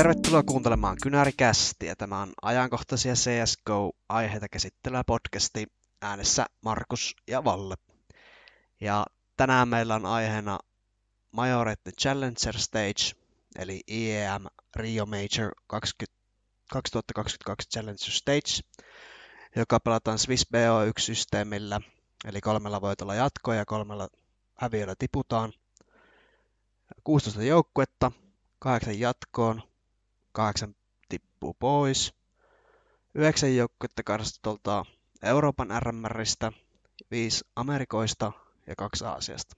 Tervetuloa kuuntelemaan Kynärikästiä. Tämä on ajankohtaisia CSGO-aiheita käsittelevä podcasti äänessä Markus ja Valle. Ja tänään meillä on aiheena Majorette Challenger Stage, eli IEM Rio Major 20, 2022 Challenger Stage, joka pelataan Swiss BO1-systeemillä, eli kolmella voitolla jatkoa ja kolmella häviöllä tiputaan. 16 joukkuetta, kahdeksan jatkoon, kahdeksan tippuu pois. Yhdeksän joukkuetta karstutolta Euroopan RMRistä, viisi Amerikoista ja kaksi Aasiasta.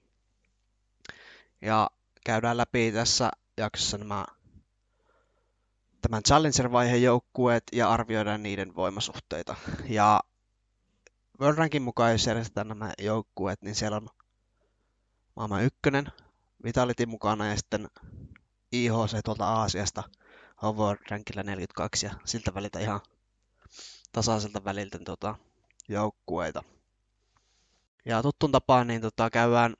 Ja käydään läpi tässä jaksossa nämä tämän Challenger-vaiheen joukkueet ja arvioidaan niiden voimasuhteita. Ja World Rankin mukaan, jos järjestetään nämä joukkueet, niin siellä on maailman ykkönen, Vitality mukana ja sitten IHC tuolta Aasiasta World Rankilla 42 ja siltä väliltä ihan tasaiselta väliltä tuota, joukkueita. Ja tuttuun tapaan niin tota, käydään,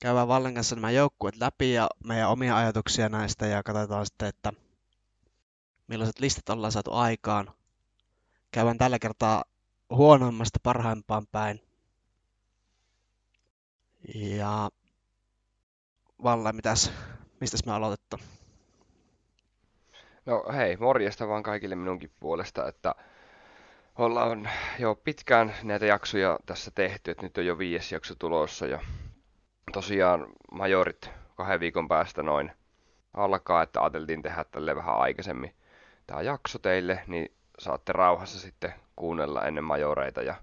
käydään Vallen kanssa nämä joukkueet läpi ja meidän omia ajatuksia näistä ja katsotaan sitten, että millaiset listat ollaan saatu aikaan. Käydään tällä kertaa huonoimmasta parhaimpaan päin. Ja Valle, mitäs, mistä me aloitetta? No hei, morjesta vaan kaikille minunkin puolesta, että ollaan jo pitkään näitä jaksoja tässä tehty, että nyt on jo viides jakso tulossa ja tosiaan majorit kahden viikon päästä noin alkaa, että ajateltiin tehdä tälle vähän aikaisemmin tämä jakso teille, niin saatte rauhassa sitten kuunnella ennen majoreita ja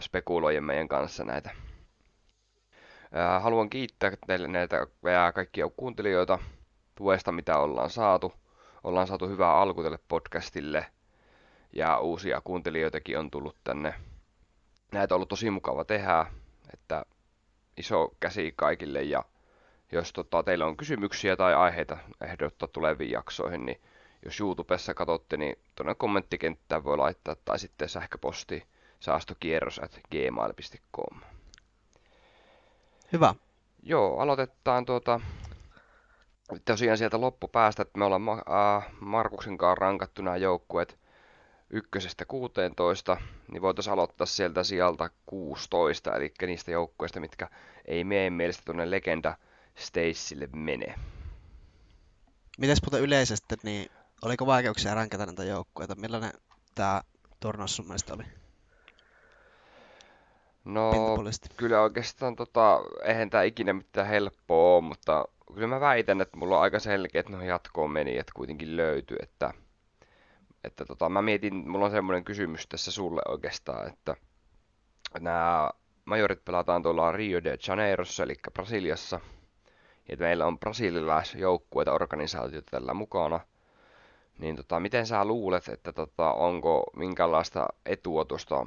spekuloida meidän kanssa näitä. Haluan kiittää teille näitä kaikkia kuuntelijoita tuesta, mitä ollaan saatu. Ollaan saatu hyvää alku tälle podcastille ja uusia kuuntelijoitakin on tullut tänne. Näitä on ollut tosi mukava tehdä, että iso käsi kaikille ja jos tota, teillä on kysymyksiä tai aiheita ehdottaa tuleviin jaksoihin, niin jos YouTubessa katsotte, niin tuonne kommenttikenttään voi laittaa tai sitten sähköposti saastokierros at gmail.com. Hyvä. Joo, aloitetaan tuota, tosiaan sieltä loppupäästä, että me ollaan äh, Markuksen kanssa rankattu nämä joukkueet ykkösestä 16, niin voitaisiin aloittaa sieltä sieltä 16, eli niistä joukkueista, mitkä ei meidän mielestä tuonne Legenda Stacelle mene. Mites muuten yleisesti, niin oliko vaikeuksia rankata näitä joukkueita? Millainen tämä turnaus sun mielestä oli? No, kyllä oikeastaan tota, eihän tämä ikinä mitään helppoa ole, mutta kyllä mä väitän, että mulla on aika selkeä, että noihin jatkoon meni, että kuitenkin löytyy, että, että tota, mä mietin, mulla on semmoinen kysymys tässä sulle oikeastaan, että nämä majorit pelataan tuolla Rio de Janeirossa, eli Brasiliassa, ja meillä on brasilialaisjoukkueita organisaatioita tällä mukana, niin tota, miten sä luulet, että tota, onko minkälaista etua tuosta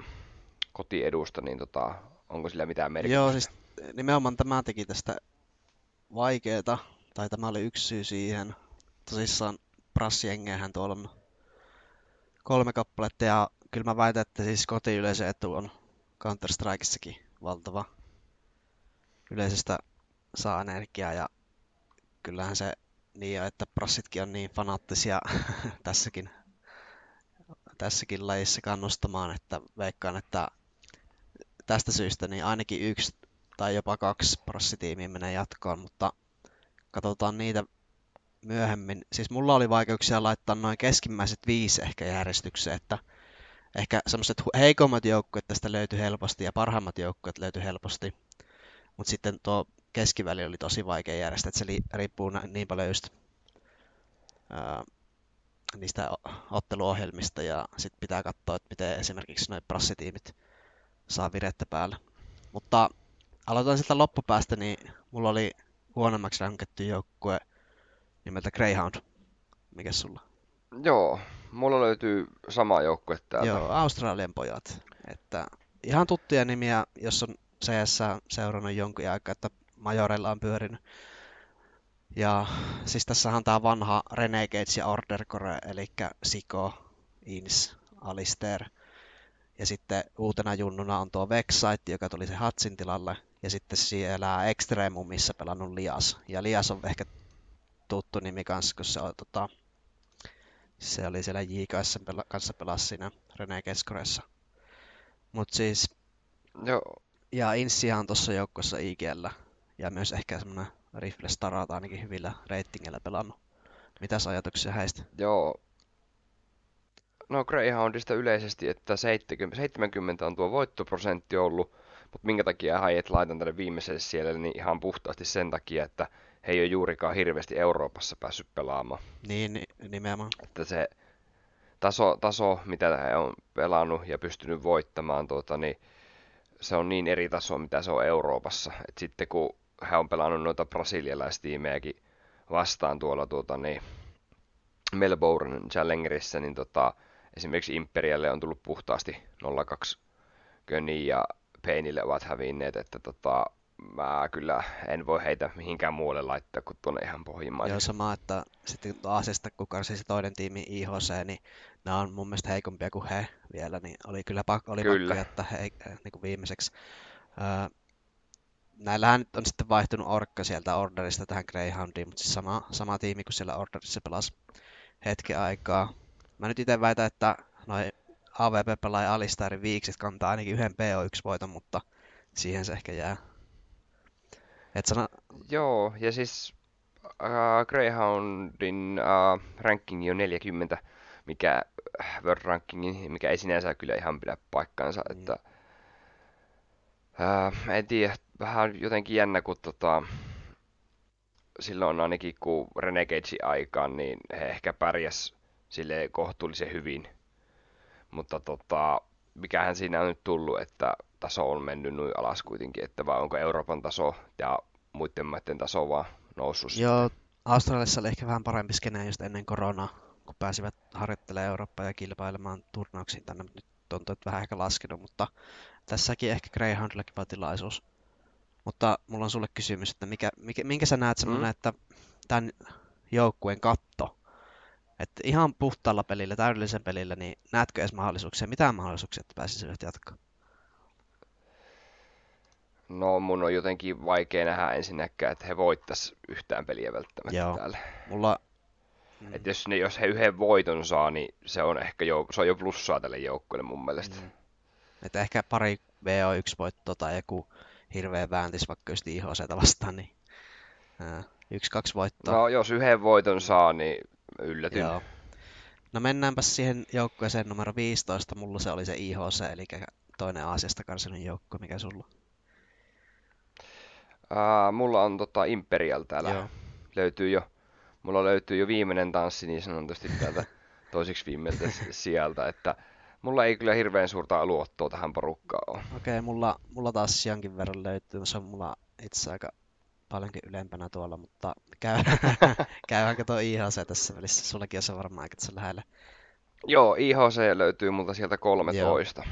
kotiedusta, niin tota, onko sillä mitään merkitystä? Joo, siis nimenomaan tämä teki tästä vaikeeta, tai tämä oli yksi syy siihen. Tosissaan prassiengehän tuolla on kolme kappaletta, ja kyllä mä väitän, että siis kotiyleisön etu on Counter-Strikeissakin valtava. Yleisestä saa energiaa, ja kyllähän se niin on, että prassitkin on niin fanaattisia tässäkin, tässäkin lajissa kannustamaan, että veikkaan, että tästä syystä niin ainakin yksi tai jopa kaksi prassitiimiä menee jatkoon, mutta katsotaan niitä myöhemmin. Siis mulla oli vaikeuksia laittaa noin keskimmäiset viisi ehkä järjestykseen, että ehkä semmoiset heikommat joukkueet tästä löytyi helposti ja parhaimmat joukkueet löytyi helposti. Mutta sitten tuo keskiväli oli tosi vaikea järjestää, että se riippuu niin paljon just ää, niistä otteluohjelmista ja sitten pitää katsoa, että miten esimerkiksi noin prassitiimit saa virettä päällä. Mutta aloitan sieltä loppupäästä, niin mulla oli huonommaksi rankettu joukkue nimeltä Greyhound. Mikä sulla? Joo, mulla löytyy sama joukkue täältä. Joo, Australian pojat. Että ihan tuttuja nimiä, jos on CS seurannut jonkun aikaa, että Majorella on pyörinyt. Ja siis tässä on tämä vanha Renegades ja Order Core, eli Siko, Ins, Alistair – ja sitten uutena junnuna on tuo Vexite, joka tuli se Hatsin tilalle. Ja sitten siellä Extremumissa pelannut Lias. Ja Lias on ehkä tuttu nimi kanssa, kun se on tota, se oli siellä JKS kanssa pelasi siinä René Keskoressa. Mut siis, Joo, ja Insia on tuossa joukkossa IGL, ja myös ehkä semmonen Rifle Starat ainakin hyvillä reitingeillä pelannut. Mitäs ajatuksia häistä? joo. No Greyhoundista yleisesti, että 70, 70 on tuo voittoprosentti ollut, mutta minkä takia Hayet laitan tänne viimeiselle siellä, niin ihan puhtaasti sen takia, että he ei ole juurikaan hirveästi Euroopassa päässyt pelaamaan. Niin, ni- nimenomaan. Että se taso, taso, mitä he on pelannut ja pystynyt voittamaan, tuota, niin se on niin eri taso, mitä se on Euroopassa. Et sitten kun he on pelannut noita brasilialaistiimejäkin vastaan tuolla tuota, niin Melbourne Challengerissa, niin tota, esimerkiksi Imperialle on tullut puhtaasti 0-2 Gönni ja Peinille ovat hävinneet, että tota, mä kyllä en voi heitä mihinkään muualle laittaa kuin tuonne ihan pohjimmaisille. Joo, sama, että sitten Aasiasta kun karsi se toinen tiimi IHC, niin nämä on mun mielestä heikompia kuin he vielä, niin oli kyllä, pakko, oli Kyllä. pakko jättää he niin kuin viimeiseksi. Öö, näillähän nyt on sitten vaihtunut Orkka sieltä Orderista tähän Greyhoundiin, mutta siis sama, sama tiimi kuin siellä Orderissa pelasi hetken aikaa. Mä nyt itse väitän, että noi AVP-pelaaja Alistairin viikset kantaa ainakin yhden PO1-voiton, mutta siihen se ehkä jää. Et sano, Joo, ja siis äh, Greyhoundin äh, rankingi on 40, mikä äh, World Rankingin, mikä ei sinänsä kyllä ihan pidä paikkaansa, Mm. että äh, en tiedä, vähän jotenkin jännä, kun tota, silloin ainakin kun Renegade aikaan, niin he ehkä pärjäs sille kohtuullisen hyvin, mutta tota, mikähän siinä on nyt tullut, että taso on mennyt noin alas kuitenkin, että vai onko Euroopan taso ja muiden maiden taso vaan noussut sitten. Joo, Australiassa oli ehkä vähän parempi skene just ennen koronaa, kun pääsivät harjoittelemaan Eurooppaa ja kilpailemaan turnauksiin tänne. Nyt tuntuu, että vähän ehkä laskenut, mutta tässäkin ehkä Greyhoundilla kiva tilaisuus. Mutta mulla on sulle kysymys, että mikä, mikä, minkä sä näet semmoinen, Mm. että tämän joukkueen katto, että ihan puhtaalla pelillä, täydellisen pelillä, niin näetkö edes mahdollisuuksia, mitään mahdollisuuksia, että pääsisivät jatkoon? No mun on jotenkin vaikea nähdä ensinnäkään, että he voittais yhtään peliä välttämättä Joo. täällä. Mulla, mm, Et jos, ne, jos he yhden voiton saa, niin se on ehkä jo, se on jo plussaa tälle joukkueelle mun mielestä. Mm. Että ehkä pari VO1-voittoa tai joku hirveä vääntis vaikka just IHCtä vastaan, niin ää, yksi, kaksi voittoa. No jos yhden voiton saa, niin yllätyn. Joo. No mennäänpä siihen joukkueeseen numero 15. Mulla se oli se IHC, eli toinen Aasiasta karsinut joukkue, mikä sulla? Ää, mulla on tota Imperial täällä. Joo. Löytyy jo, mulla löytyy jo viimeinen tanssi niin sanotusti täältä toiseksi viimeiseltä sieltä, että mulla ei kyllä hirveän suurta luottoa tähän porukkaan ole. Okei, mulla, mulla taas jonkin verran löytyy. Se on mulla itse aika paljonkin ylempänä tuolla, mutta käy, käydäänkö tuo IHC tässä välissä? Sullakin on se varmaan aika tässä lähellä. Joo, IHC löytyy multa sieltä 13.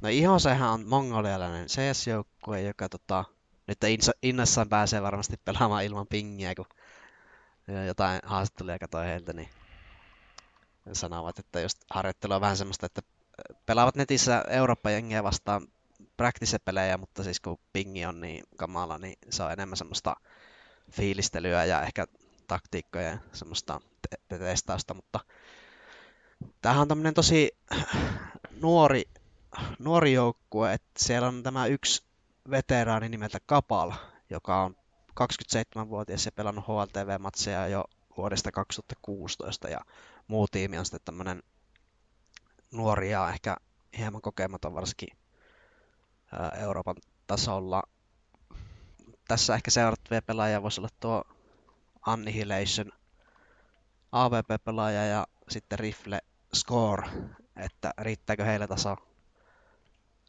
No IHChän on mongolialainen CS-joukkue, joka tota, nyt innoissaan pääsee varmasti pelaamaan ilman pingiä, kun jotain haastatteluja katsoin heiltä, niin sanovat, että just harjoittelu on vähän semmoista, että pelaavat netissä Eurooppa-jengiä vastaan practice-pelejä, mutta siis kun pingi on niin kamala, niin on enemmän semmoista fiilistelyä ja ehkä taktiikkoja semmoista te- testausta, mutta tämähän on tämmöinen tosi nuori, nuori joukkue, että siellä on tämä yksi veteraani nimeltä Kapal, joka on 27-vuotias ja pelannut HLTV-matseja jo vuodesta 2016 ja muu tiimi on sitten tämmöinen nuori ja ehkä hieman kokematon varsinkin Euroopan tasolla. Tässä ehkä seurattavia pelaajia voisi olla tuo Annihilation AVP-pelaaja ja sitten Rifle Score, että riittääkö heillä taso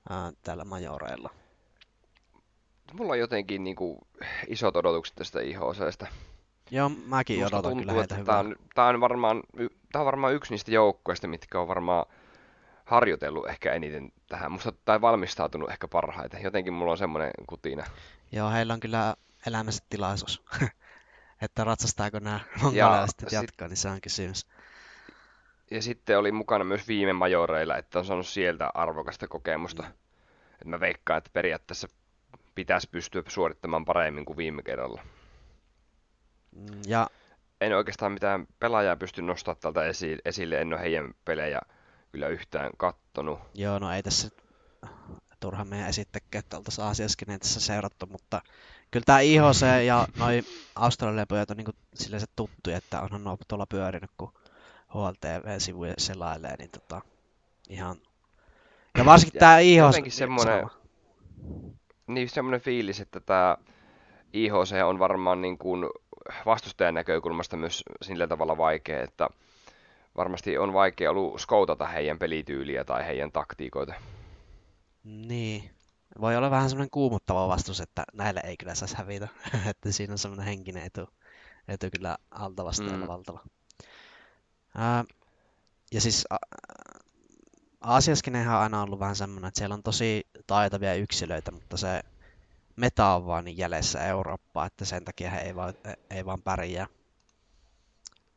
ää, täällä majoreilla. Mulla on jotenkin niinku isot odotukset tästä IHCstä. Joo, mäkin Musta odotan tuntuu, kyllä tää hyvää. on, tää on varmaan, tää on varmaan yksi niistä joukkueista, mitkä on varmaan harjoitellut ehkä eniten tähän. Musta tai valmistautunut ehkä parhaiten. Jotenkin mulla on semmoinen kutina. Joo, heillä on kyllä elämänsä tilaisuus. että ratsastaako nämä mongolialaiset sit- jatkoa, niin se on kysymys. Ja sitten oli mukana myös viime majoreilla, että on saanut sieltä arvokasta kokemusta. Mm. Et mä veikkaan, että periaatteessa pitäisi pystyä suorittamaan paremmin kuin viime kerralla. Mm, Ja en oikeastaan mitään pelaajaa pysty nostamaan tältä esille, en ole heidän pelejä kyllä yhtään kattonut. Joo, no ei tässä turha meidän esittäkään, että oltaisiin Aasiaskin tässä seurattu, mutta kyllä tämä IHC ja noin Australian pojat on niin silleen se tuttu, että onhan nuo tuolla pyörinyt, kun HLTV-sivuja selailee, niin tota, ihan... Ja varsinkin tämä IHC... Jotenkin semmoinen, niin semmoinen fiilis, että tämä IHC on varmaan niin kuin vastustajan näkökulmasta myös sillä tavalla vaikea, että varmasti on vaikea ollut skoutata heidän pelityyliä tai heidän taktiikoita. Niin. Voi olla vähän semmoinen kuumuttava vastus, että näille ei kyllä saisi hävitä. että siinä on semmoinen henkinen etu, etu kyllä alta vastaan mm. valtava. Ää, ja siis Aasiaskin on aina ollut vähän semmoinen, että siellä on tosi taitavia yksilöitä, mutta se meta on vaan niin jäljessä Eurooppaa, että sen takia he ei vaan, ei vaan pärjää.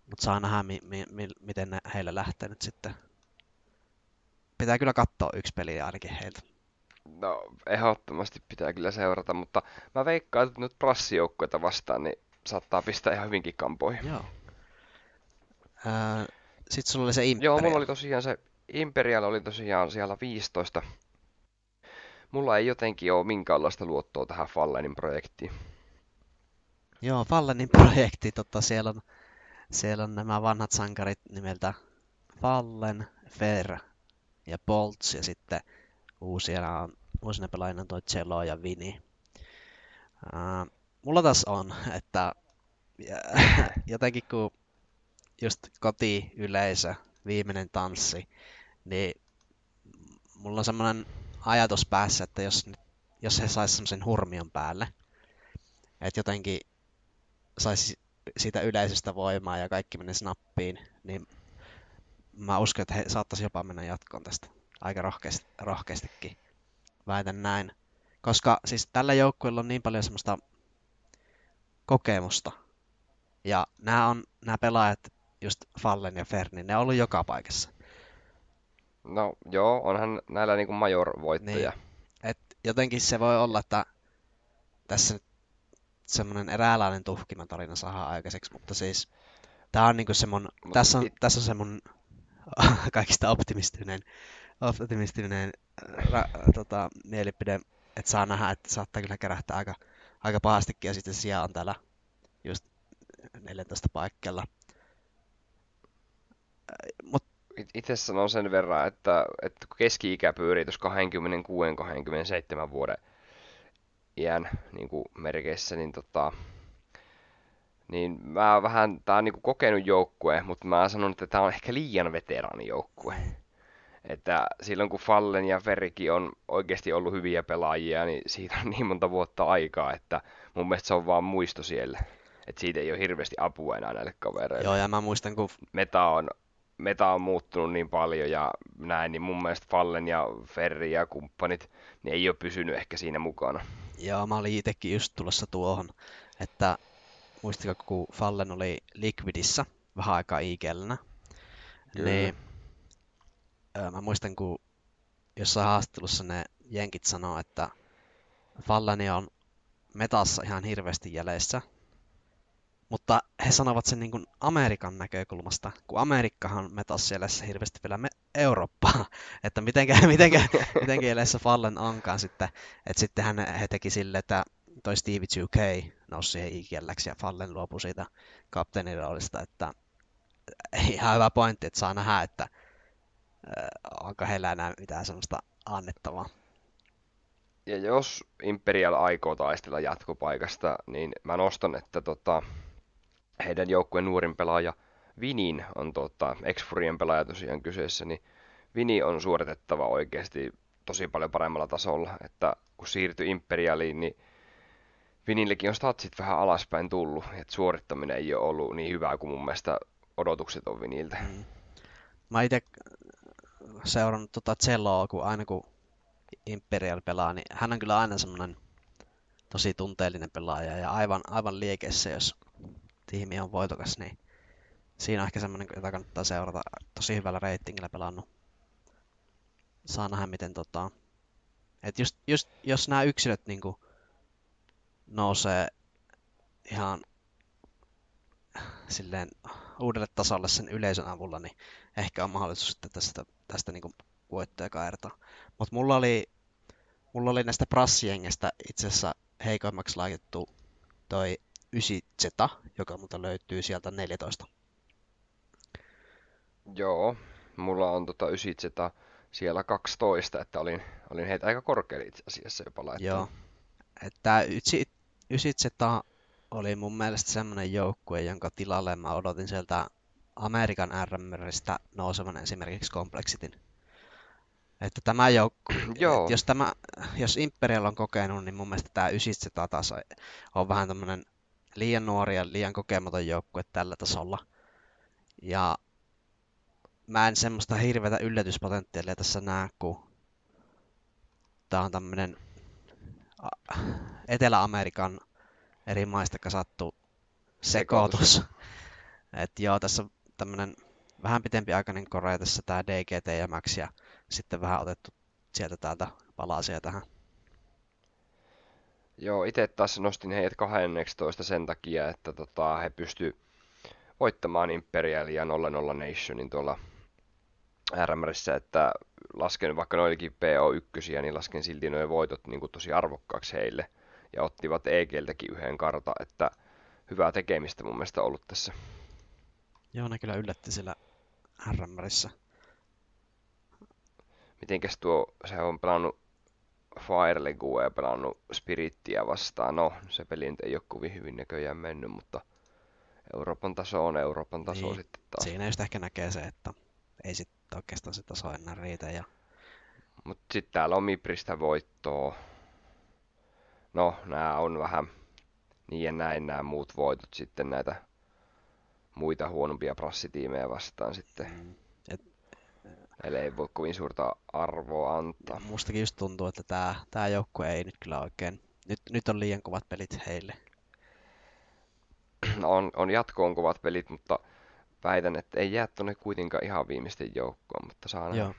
Mutta saa nähdä, mi, mi, mi, miten ne heille lähtee nyt sitten. Pitää kyllä katsoa yksi peli ainakin heiltä. No, ehdottomasti pitää kyllä seurata, mutta mä veikkaan, että nyt prassijoukkoita vastaan, niin saattaa pistää ihan hyvinkin kampoihin. Joo. Öö, Sitten sulla oli se Imperial. Joo, mulla oli tosiaan se Imperial oli tosiaan siellä 15. Mulla ei jotenkin ole minkäänlaista luottoa tähän Fallenin projektiin. Joo, Fallenin projekti, totta, siellä on, siellä on nämä vanhat sankarit nimeltä Fallen, Fer ja Bolts ja sitten uusia on, uusina pelaajina tuo Cello ja Vini. Uh, mulla taas on, että jotenkin kun just kotiyleisö, viimeinen tanssi, niin mulla on semmoinen ajatus päässä, että jos, jos he sais semmoisen hurmion päälle, että jotenkin saisi siitä yleisestä voimaa ja kaikki menisi nappiin, niin mä uskon, että he saattaisi jopa mennä jatkoon tästä aika rohkeasti, rohkeastikin. Väitän näin. Koska siis tällä joukkueella on niin paljon semmoista kokemusta. Ja nämä, on, nämä pelaajat, just Fallen ja Ferni, ne on ollut joka paikassa. No joo, onhan näillä niinku major-voittoja. Niin. Et jotenkin se voi olla, että tässä nyt semmoinen eräänlainen tuhkima tarina saadaan aikaiseksi, mutta siis tää on niinku semmonen, tässä on, it... tässä on semmonen kaikista optimistinen, optimistinen ra, tota, mielipide, että saa nähdä, että saattaa kyllä kerähtää aika, aika pahastikin, ja sitten sijaan on täällä just 14 paikkeilla. Mut itse sanon sen verran, että, että keski-ikä pyörii tuossa 26-27 vuoden iän niin kuin merkeissä, niin, tota, niin mä vähän, tää on niin kuin kokenut joukkue, mutta mä sanon, että tää on ehkä liian veteraanijoukkue. Että silloin kun Fallen ja Ferrikin on oikeasti ollut hyviä pelaajia, niin siitä on niin monta vuotta aikaa, että mun mielestä se on vaan muisto siellä. Että siitä ei ole hirveästi apua enää näille kavereille. Joo, ja mä muistan, kun... Meta on meta on muuttunut niin paljon ja näin, niin mun mielestä Fallen ja Ferri ja kumppanit, niin ei ole pysynyt ehkä siinä mukana. Joo, mä olin itsekin just tulossa tuohon, että muistiko kun Fallen oli Liquidissä vähän aikaa IGLnä, niin mä muistan kun jossain haastattelussa ne jenkit sanoo, että Falleni on metassa ihan hirveästi jäljessä, mutta he sanovat sen niin kuin Amerikan näkökulmasta, kun Amerikkahan metas siellä hirveästi vielä me Eurooppaa, että mitenkä, mitenkä, mitenkä edessä Fallen onkaan sitten, että sitten hän, he teki sille, että toi Stevie 2K nousi siihen ikielläksi ja Fallen luopui siitä kapteenin roolista, että ihan hyvä pointti, että saa nähdä, että onko heillä enää mitään sellaista annettavaa. Ja jos Imperial aikoo taistella jatkopaikasta, niin mä nostan, että tota, heidän joukkueen nuorin pelaaja Vinin on tota, ex pelaaja tosiaan kyseessä, niin Vini on suoritettava oikeasti tosi paljon paremmalla tasolla, että kun siirtyi Imperialiin, niin Vinillekin on statsit vähän alaspäin tullut, että suorittaminen ei ole ollut niin hyvää kuin mun mielestä odotukset on Viniltä. Mm. Mä itse seurannut tota Celloa, kun aina kun Imperial pelaa, niin hän on kyllä aina semmoinen tosi tunteellinen pelaaja ja aivan, aivan liekeissä, jos tiimi on voitokas, niin siinä on ehkä semmoinen, jota kannattaa seurata. Tosi hyvällä reitingillä pelannut. Saa nähdä, miten tota... Et just, just, jos nämä yksilöt niinku nousee ihan silleen uudelle tasolle sen yleisön avulla, niin ehkä on mahdollisuus sitten tästä, tästä niin voittoja kaertaa. Mutta mulla oli, mulla oli näistä prassiengestä itse asiassa heikoimmaksi laitettu toi 9Z, joka multa löytyy sieltä 14. Joo, mulla on tota 9Z siellä 12, että olin, olin heitä aika korkealla itse asiassa jopa laittanut. Joo. Että 9Z oli mun mielestä semmoinen joukkue, jonka tilalle mä odotin sieltä Amerikan RMRistä nousevan esimerkiksi Complexitin. Että tämä joukko, Joo. jos, tämä, jos Imperial on kokenut, niin mun mielestä tämä 9 taas on vähän tämmöinen liian nuori ja liian kokematon joukkue tällä tasolla. Ja mä en semmoista hirveätä yllätyspotentiaalia tässä näe, kun tää on tämmönen Etelä-Amerikan eri maista kasattu sekoitus. Et joo, tässä on tämmönen vähän pitempi aikainen korea tässä tää DGT ja Max ja sitten vähän otettu sieltä täältä palasia tähän. Joo, itse taas nostin heidät 12 sen takia, että tota, he pysty voittamaan Imperial ja 00 Nationin tuolla RMRissä, että lasken, vaikka noilikin PO1, niin lasken silti nuo voitot niin kuin tosi arvokkaaksi heille. Ja ottivat EGltäkin yhden karta, että hyvää tekemistä mun mielestä ollut tässä. Joo, ne kyllä yllätti sillä RMRissä. Mitenkäs tuo, se on pelannut Fire ja pelannut Spirittiä vastaan. No, se peli nyt ei ole kovin hyvin näköjään mennyt, mutta Euroopan taso on Euroopan taso niin. sitten taas. Siinä just ehkä näkee se, että ei sitten oikeastaan se taso enää riitä. Ja... Mutta sitten täällä on Mipristä voittoa. No, nämä on vähän niin ja näin nämä muut voitot sitten näitä muita huonompia prassitiimejä vastaan sitten. Mm. Eli ei voi kovin suurta arvoa antaa. Mustakin just tuntuu, että tämä, tämä joukkue ei nyt kyllä oikein... Nyt, nyt on liian kovat pelit heille. No on, on jatkoon kovat pelit, mutta väitän, että ei jää tuonne kuitenkaan ihan viimeisten joukkoon, mutta saa nähdä. Joo.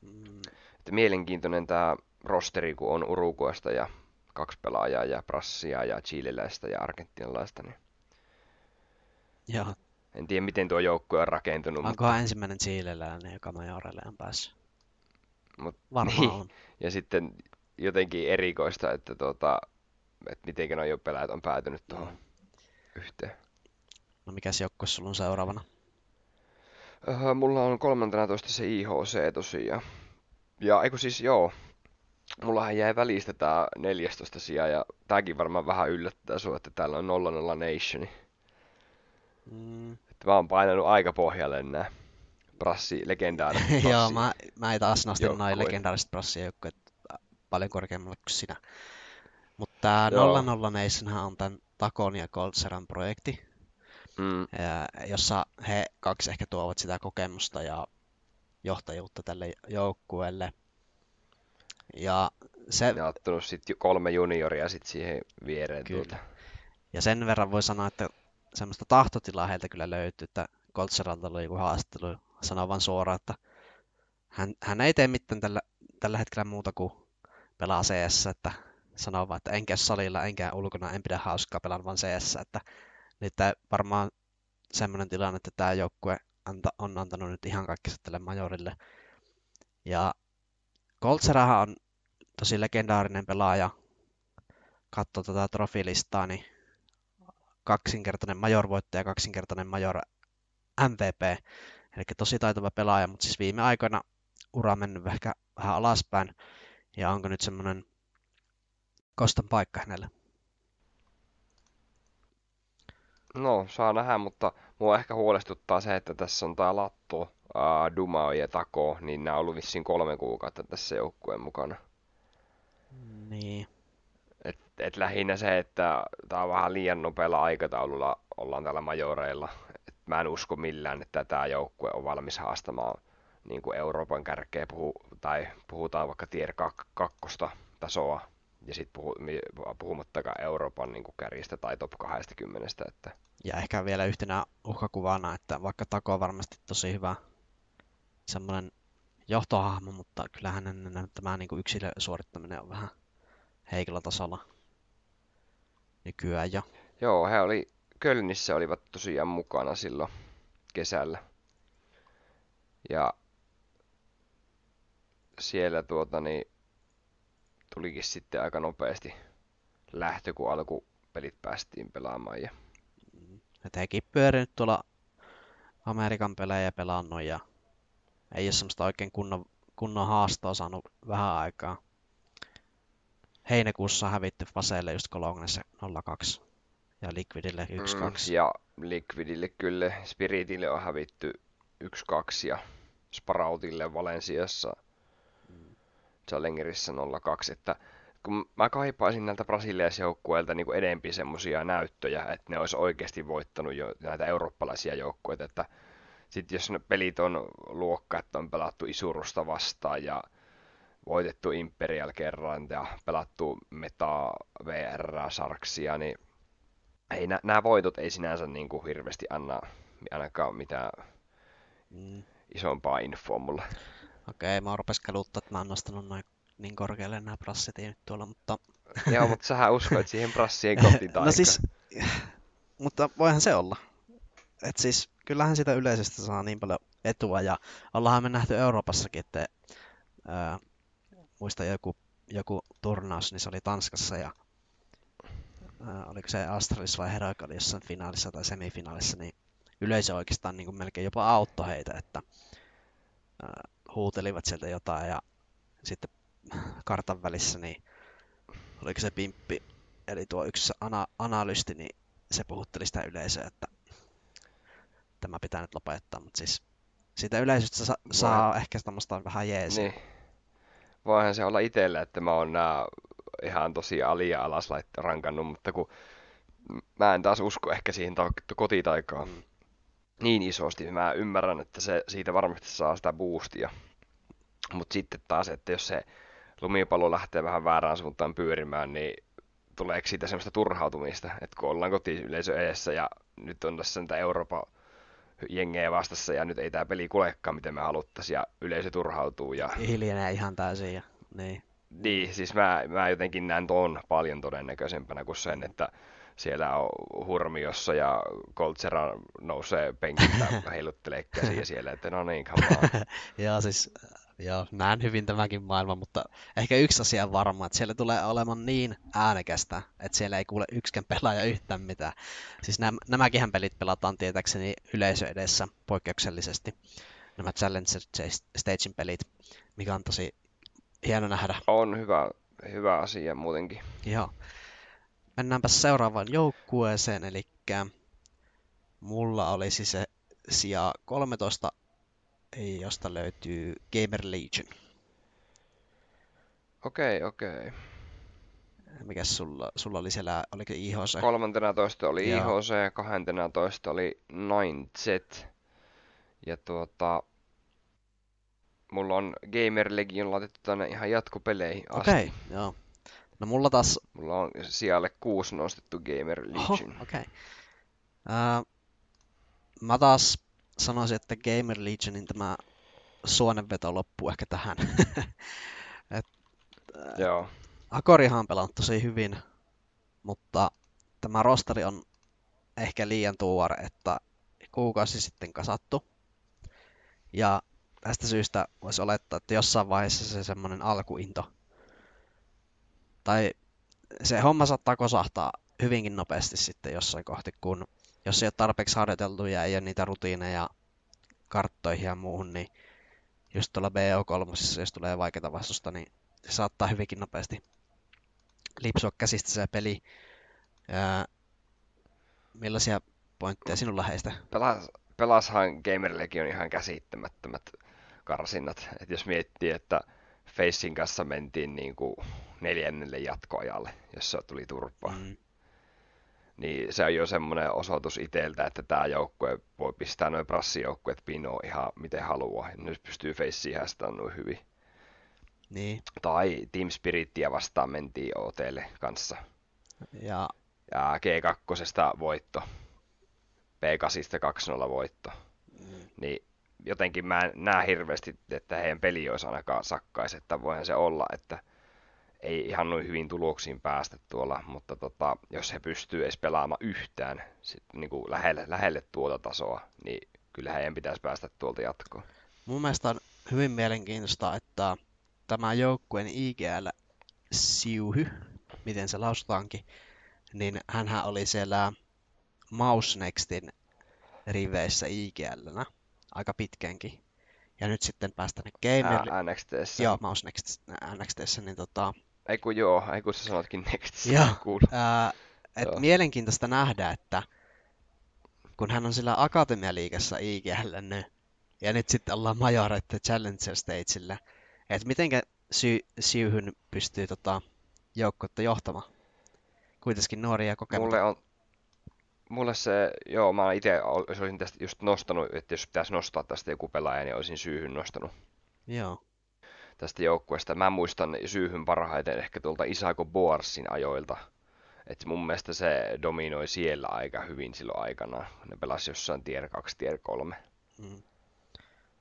Mm. Että mielenkiintoinen tämä rosteri, kun on Uruguasta ja kaksi pelaajaa ja Brassia ja Chileläistä ja Argentinalaista, niin Joo. En tiedä, miten tuo joukkue on rakentunut. Onkohan mutta... ensimmäinen chileläinen, joka majorelle on päässyt? Mut, Varmaan niin. on. Ja sitten jotenkin erikoista, että, tuota, että miten nuo jo pelaajat on päätynyt tuohon mm. yhteen. No mikäs joukkue sulla on seuraavana? Uh, mulla on 13 se IHC tosiaan. Ja eikö siis joo, mullahan jäi välistä tää 14 sija ja tääkin varmaan vähän yllättää sua, että täällä on 00 Nationi. Mm. Että mä oon painanut aika pohjalle nää brassi, legendaariset brassi. Joo, mä, mä ei taas nostin noin legendaariset brassijoukkueet paljon korkeammalle kuin sinä. Mutta tää 00 Nationhan on tämän Takon ja Coltseran projekti, mm. jossa he kaksi ehkä tuovat sitä kokemusta ja johtajuutta tälle joukkueelle. Ja se... Ja ottanut sitten kolme junioria sit siihen viereen kyllä. tuolta. Ja sen verran voi sanoa, että semmoista tahtotilaa heiltä kyllä löytyy, että Koltseralta oli joku haastattelu, sanoi vaan suoraan, että hän, hän ei tee mitään tällä, tällä hetkellä muuta kuin pelaa CS, että sanoo vaan, että enkä salilla enkä ulkona, en pidä hauskaa pelaan vaan CS, että nyt varmaan semmoinen tilanne, että tämä joukkue anta, on antanut nyt ihan kaikki tälle majorille. Ja Koltserahan on tosi legendaarinen pelaaja. Katso tätä trofilistaa, niin kaksinkertainen major-voittaja ja kaksinkertainen major MVP. Eli tosi taitava pelaaja, mutta siis viime aikoina ura on mennyt ehkä vähän alaspäin. Ja onko nyt semmoinen koston paikka hänelle? No, saa nähdä, mutta mua ehkä huolestuttaa se, että tässä on tää Latto, uh, Duma ja Tako, niin nämä on ollut vissiin kolme kuukautta tässä joukkueen mukana. Niin. Et, lähinnä se, että tämä on vähän liian nopealla aikataululla ollaan täällä majoreilla. Et mä en usko millään, että tämä joukkue on valmis haastamaan niin kuin Euroopan kärkeä, puhu, tai puhutaan vaikka tier 2 tasoa, ja sitten puhu, puhumattakaan Euroopan niin kuin kärjistä tai top 20. Että... Ja ehkä vielä yhtenä uhkakuvana, että vaikka Tako on varmasti tosi hyvä semmoinen johtohahmo, mutta kyllähän tämä niin kuin yksilösuorittaminen on vähän heikolla tasolla nykyään jo. Joo, he oli Kölnissä olivat tosiaan mukana silloin kesällä. Ja siellä tuota niin, tulikin sitten aika nopeasti lähtö, kun alkupelit päästiin pelaamaan. Ja... Et hekin pyörinyt tuolla Amerikan pelejä pelannut ja ei ole semmoista oikein kunnon, kunnon haastoa saanut vähän aikaa. Heinäkuussa hävitty Faseelle just Colognessa 02 ja Liquidille 1-2. Mm, ja Liquidille kyllä, Spiritille on hävitty 1-2 ja Sparautille Valensiassa Challengerissa 02, että kun mä kaipaisin näiltä brasiliaisjoukkueilta niin enempi semmoisia näyttöjä, että ne olisi oikeasti voittanut jo näitä eurooppalaisia joukkueita, että sitten jos ne pelit on luokka, että on pelattu Isurusta vastaan ja voitettu Imperial kerran ja pelattu Meta VR Sarksia, niin ei, nämä voitot ei sinänsä niin kuin hirveästi anna ainakaan mitään mm. isompaa infoa mulle. Okei, mä rupes kaluttaa, että mä oon nostanut noin niin korkealle nämä nyt tuolla, mutta... Joo, mutta sähän uskoit siihen prassien kotitaikaan. no siis, mutta voihan se olla. Et siis, kyllähän sitä yleisesti saa niin paljon etua, ja ollaan me nähty Euroopassakin, että muista joku, joku turnaus, niin se oli Tanskassa, ja ää, oliko se Astralis vai Heroic oli jossain finaalissa tai semifinaalissa, niin yleisö oikeastaan niin kuin melkein jopa auttoi heitä, että ää, huutelivat sieltä jotain, ja sitten kartan välissä, niin oliko se Pimppi, eli tuo yksi ana- analysti, niin se puhutteli sitä yleisöä, että tämä pitää nyt lopettaa, mutta siis siitä yleisöstä sa- saa Voi... ehkä tämmöistä vähän jeesiä. Niin. Voihan se olla itselle, että mä oon nää ihan tosi ali ja alas rankannut, mutta kun mä en taas usko ehkä siihen ta- kotitaikaan mm. niin isosti. Mä ymmärrän, että se siitä varmasti saa sitä boostia. Mutta sitten taas, että jos se lumipallo lähtee vähän väärään suuntaan pyörimään, niin tuleeko siitä semmoista turhautumista, että kun ollaan kotiyleisö edessä ja nyt on tässä niitä Euroopan jengejä vastassa ja nyt ei tämä peli kulekaan, miten me haluttaisiin ja yleisö turhautuu. Ja... Hiljenee ihan täysin ja niin. Niin, siis mä, mä jotenkin näen tuon paljon todennäköisempänä kuin sen, että siellä on Hurmiossa ja Koltsera nousee penkiltä heiluttelee käsiä siellä, että no niin, on. Joo, siis Joo, näen hyvin tämänkin maailman, mutta ehkä yksi asia on varma, että siellä tulee olemaan niin äänekästä, että siellä ei kuule yksikään pelaaja yhtään mitään. Siis nämä, nämäkin pelit pelataan tietääkseni yleisö edessä poikkeuksellisesti. Nämä Challenge Stagein pelit, mikä on tosi hieno nähdä. On hyvä, hyvä asia muutenkin. Joo. Mennäänpä seuraavaan joukkueeseen, eli mulla olisi se sija 13 josta löytyy Gamer Legion. Okei, okay, okei. Okay. Mikäs sulla, sulla oli siellä, oliko IHC? Kolmantena toista oli Joo. IHC, kahantena toista oli 9Z. Ja tuota, mulla on Gamer Legion laitettu tänne ihan jatkopeleihin asti. Okei, okay, joo. No mulla taas... Mulla on sijalle kuusi nostettu Gamer Legion. Oho, okei. Okay. Uh, mä taas sanoisin, että Gamer Legionin tämä suonenveto loppuu ehkä tähän. Et, Joo. Akorihan on pelannut tosi hyvin, mutta tämä rosteri on ehkä liian tuore, että kuukausi sitten kasattu. Ja tästä syystä voisi olettaa, että jossain vaiheessa se semmoinen alkuinto, tai se homma saattaa kosahtaa hyvinkin nopeasti sitten jossain kohti, kun jos ei ole tarpeeksi harjoiteltu ja ei ole niitä rutiineja karttoihin ja muuhun, niin just tuolla BO3, jos tulee vaikeita vastusta, niin se saattaa hyvinkin nopeasti lipsua käsistä se peli. Ja millaisia pointteja sinulla heistä? Pelas, pelashan Gamerillekin on ihan käsittämättömät karsinnat. Et jos miettii, että Facein kanssa mentiin niin kuin neljännelle jatkoajalle, jossa tuli turpaa. Mm niin se on jo semmoinen osoitus itseltä, että tämä joukkue voi pistää noin prassijoukkueet pinoon ihan miten haluaa. Nyt pystyy feissiin hästämään noin hyvin. Niin. Tai Team Spirittiä vastaan mentiin OTlle kanssa. Ja, ja G2 voitto. P8 2-0 voitto. Mm. Niin jotenkin mä en näe hirveästi, että heidän peli olisi ainakaan sakkaisi, että voihan se olla, että ei ihan noin hyvin tuloksiin päästä tuolla, mutta tota, jos he pystyy edes pelaamaan yhtään sit, niin kuin lähelle, lähelle tuota tasoa, niin kyllä heidän pitäisi päästä tuolta jatkoon. Mun mielestä on hyvin mielenkiintoista, että tämä joukkueen IGL Siuhy, miten se lausutaankin, niin hän oli siellä Mouse Nextin riveissä IGLnä aika pitkänkin. Ja nyt sitten päästä ne Gamer... NXTssä. Joo, Mouse Next, NXTssä, niin tota... Ei kun joo, ei kun sä sanotkin Nextissä. Joo, ää, et joo. mielenkiintoista nähdä, että kun hän on sillä Akatemialiigassa IGL nyt, ja nyt sitten ollaan Majorette Challenger Stagella, että mitenkä sy- Syyhyn pystyy tota, joukkuetta johtamaan. Kuitenkin nuoria kokematta. Mulle on, mulle se, joo, mä itse olisin tästä just nostanut, että jos pitäisi nostaa tästä joku pelaaja, niin olisin syyhyn nostanut. Joo. Tästä joukkueesta. Mä muistan syyhyn parhaiten ehkä tuolta Isako Boarsin ajoilta. että mun mielestä se dominoi siellä aika hyvin silloin aikana. Ne pelasi jossain tier 2, tier 3. Mm.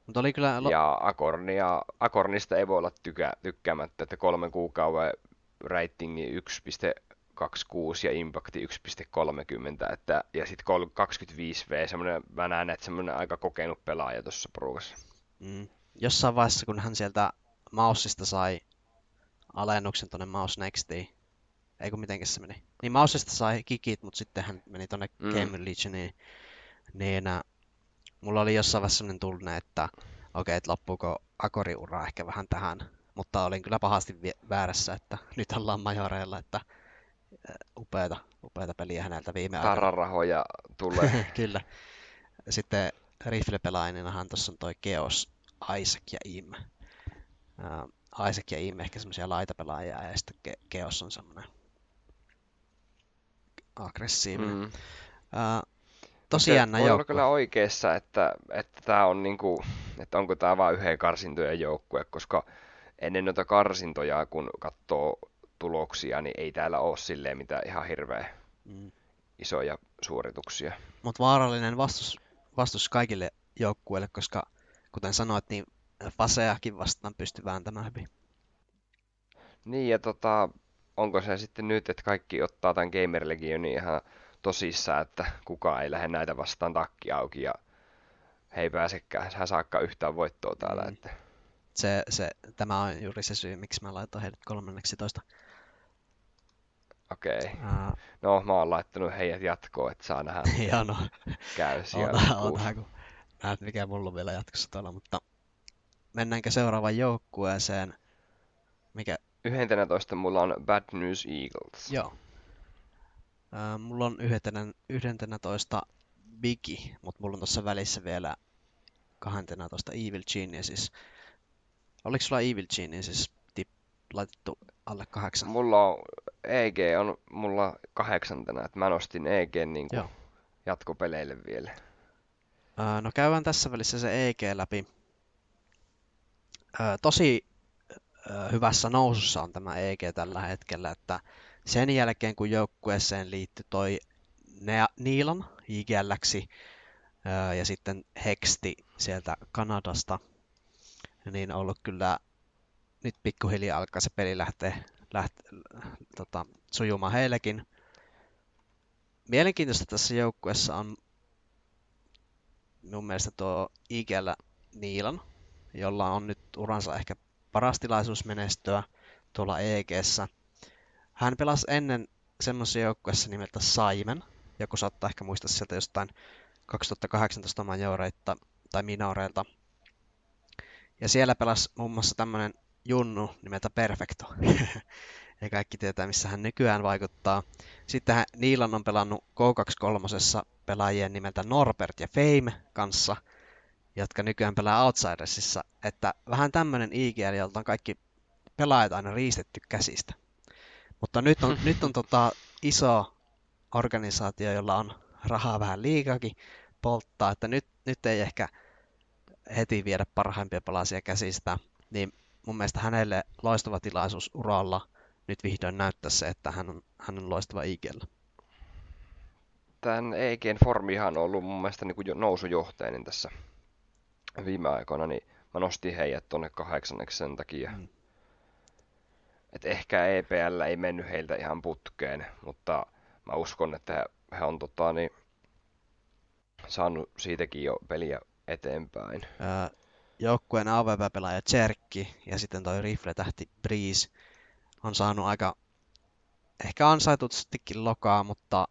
Mutta oli kyllä... Ja Akornia, Akornista ei voi olla tykä, tykkäämättä, että kolmen kuukauden ratingi 1.26 ja impacti 1.30, että, ja sitten 25V, semmoinen, mä näen, että semmoinen aika kokenut pelaaja tuossa porukassa. Mm. Jossain vaiheessa, kun hän sieltä Mausista sai alennuksen tuonne Mouse Nextiin, ei kun mitenkäs se meni. Niin Mausista sai kikit, mutta sitten hän meni tuonne mm. Game Legioniin, niin äh, mulla oli jossain vaiheessa sellainen tunne, että okei, okay, että loppuuko Akori-ura ehkä vähän tähän, mutta olin kyllä pahasti väärässä, että nyt ollaan majoreilla, että upeata, upeata peliä häneltä viime aikoina. Tararahoja tulee. kyllä. Sitten rifle-pelaajanahan tuossa on toi Geos, Isaac ja Im. Uh, Isaac ja Im ehkä semmoisia laitapelaajia ja sitten Geos on semmoinen aggressiivinen. Mm. Uh, tosi jännä joukko. olla kyllä oikeassa, että, että tämä on niinku, että onko tämä vain yhden karsintojen joukkue, koska ennen noita karsintoja, kun katsoo tuloksia, niin ei täällä ole silleen mitään ihan hirveä mm. isoja suorituksia. Mutta vaarallinen vastus, vastus kaikille joukkueille, koska kuten sanoit, niin faseakin vastaan pystyy vääntämään hyvin. Niin, ja tota, onko se sitten nyt, että kaikki ottaa tämän Gamer Legionin ihan tosissaan, että kukaan ei lähde näitä vastaan takki auki ja he ei pääsekään, hän saakka yhtään voittoa täällä. Mm. Että... Se, se, tämä on juuri se syy, miksi mä laitoin heidät kolmanneksi toista. Okei. Okay. Uh, no, mä oon laittanut heidät jatkoon, että saa nähdä, Joo, no. käy siellä. Oota, kun näet, mikä mulla on vielä jatkossa tuolla, mutta mennäänkö seuraavaan joukkueeseen? Mikä? 11 mulla on Bad News Eagles. Joo. Mulla on 11 Biggie, mutta mulla on tuossa välissä vielä 12 Evil Geniuses. Oliko sulla Evil Geniuses tip, laitettu alle kahdeksan? Mulla on EG on mulla kahdeksantena, että mä nostin EG niin kuin jatkopeleille vielä. No käydään tässä välissä se EG läpi. Tosi hyvässä nousussa on tämä EG tällä hetkellä, että sen jälkeen kun joukkueeseen liittyi toi Niilan IGLksi ja sitten Hexti sieltä Kanadasta, niin on ollut kyllä nyt pikkuhiljaa alkaa se peli lähteä, lähteä tota, sujumaan heillekin. Mielenkiintoista tässä joukkueessa on mun mielestä tuo IGL Niilan, jolla on nyt uransa ehkä paras tilaisuus menestyä tuolla EGssä. Hän pelasi ennen semmoisessa joukkueessa nimeltä Saimen, joku saattaa ehkä muistaa sieltä jostain 2018 majoreita tai minoreilta. Ja siellä pelasi muun muassa tämmöinen junnu nimeltä Perfecto. ja kaikki tietää, missä hän nykyään vaikuttaa. Sitten hän, Niilan on pelannut K23 pelaajien nimeltä Norbert ja Fame kanssa, jotka nykyään pelaa Outsidersissa. Että vähän tämmöinen IGL, jolta on kaikki pelaajat aina riistetty käsistä. Mutta nyt on, nyt on tota iso organisaatio, jolla on rahaa vähän liikakin polttaa, että nyt, nyt ei ehkä heti viedä parhaimpia palasia käsistä, niin mun mielestä hänelle loistava tilaisuus uralla nyt vihdoin näyttää se, että hän on, hän on loistava IGL. Tämän EGn formihan on ollut mun mielestä niin kuin nousujohteinen tässä viime aikoina, niin mä nostin heidät tuonne kahdeksanneksi sen takia. Mm. että ehkä EPL ei mennyt heiltä ihan putkeen, mutta mä uskon, että he on tota, niin, saanut siitäkin jo peliä eteenpäin. Öö, joukkueen AVP-pelaaja Tserkki ja sitten toi rifle-tähti Breeze on saanut aika ehkä ansaitustikin lokaa, mutta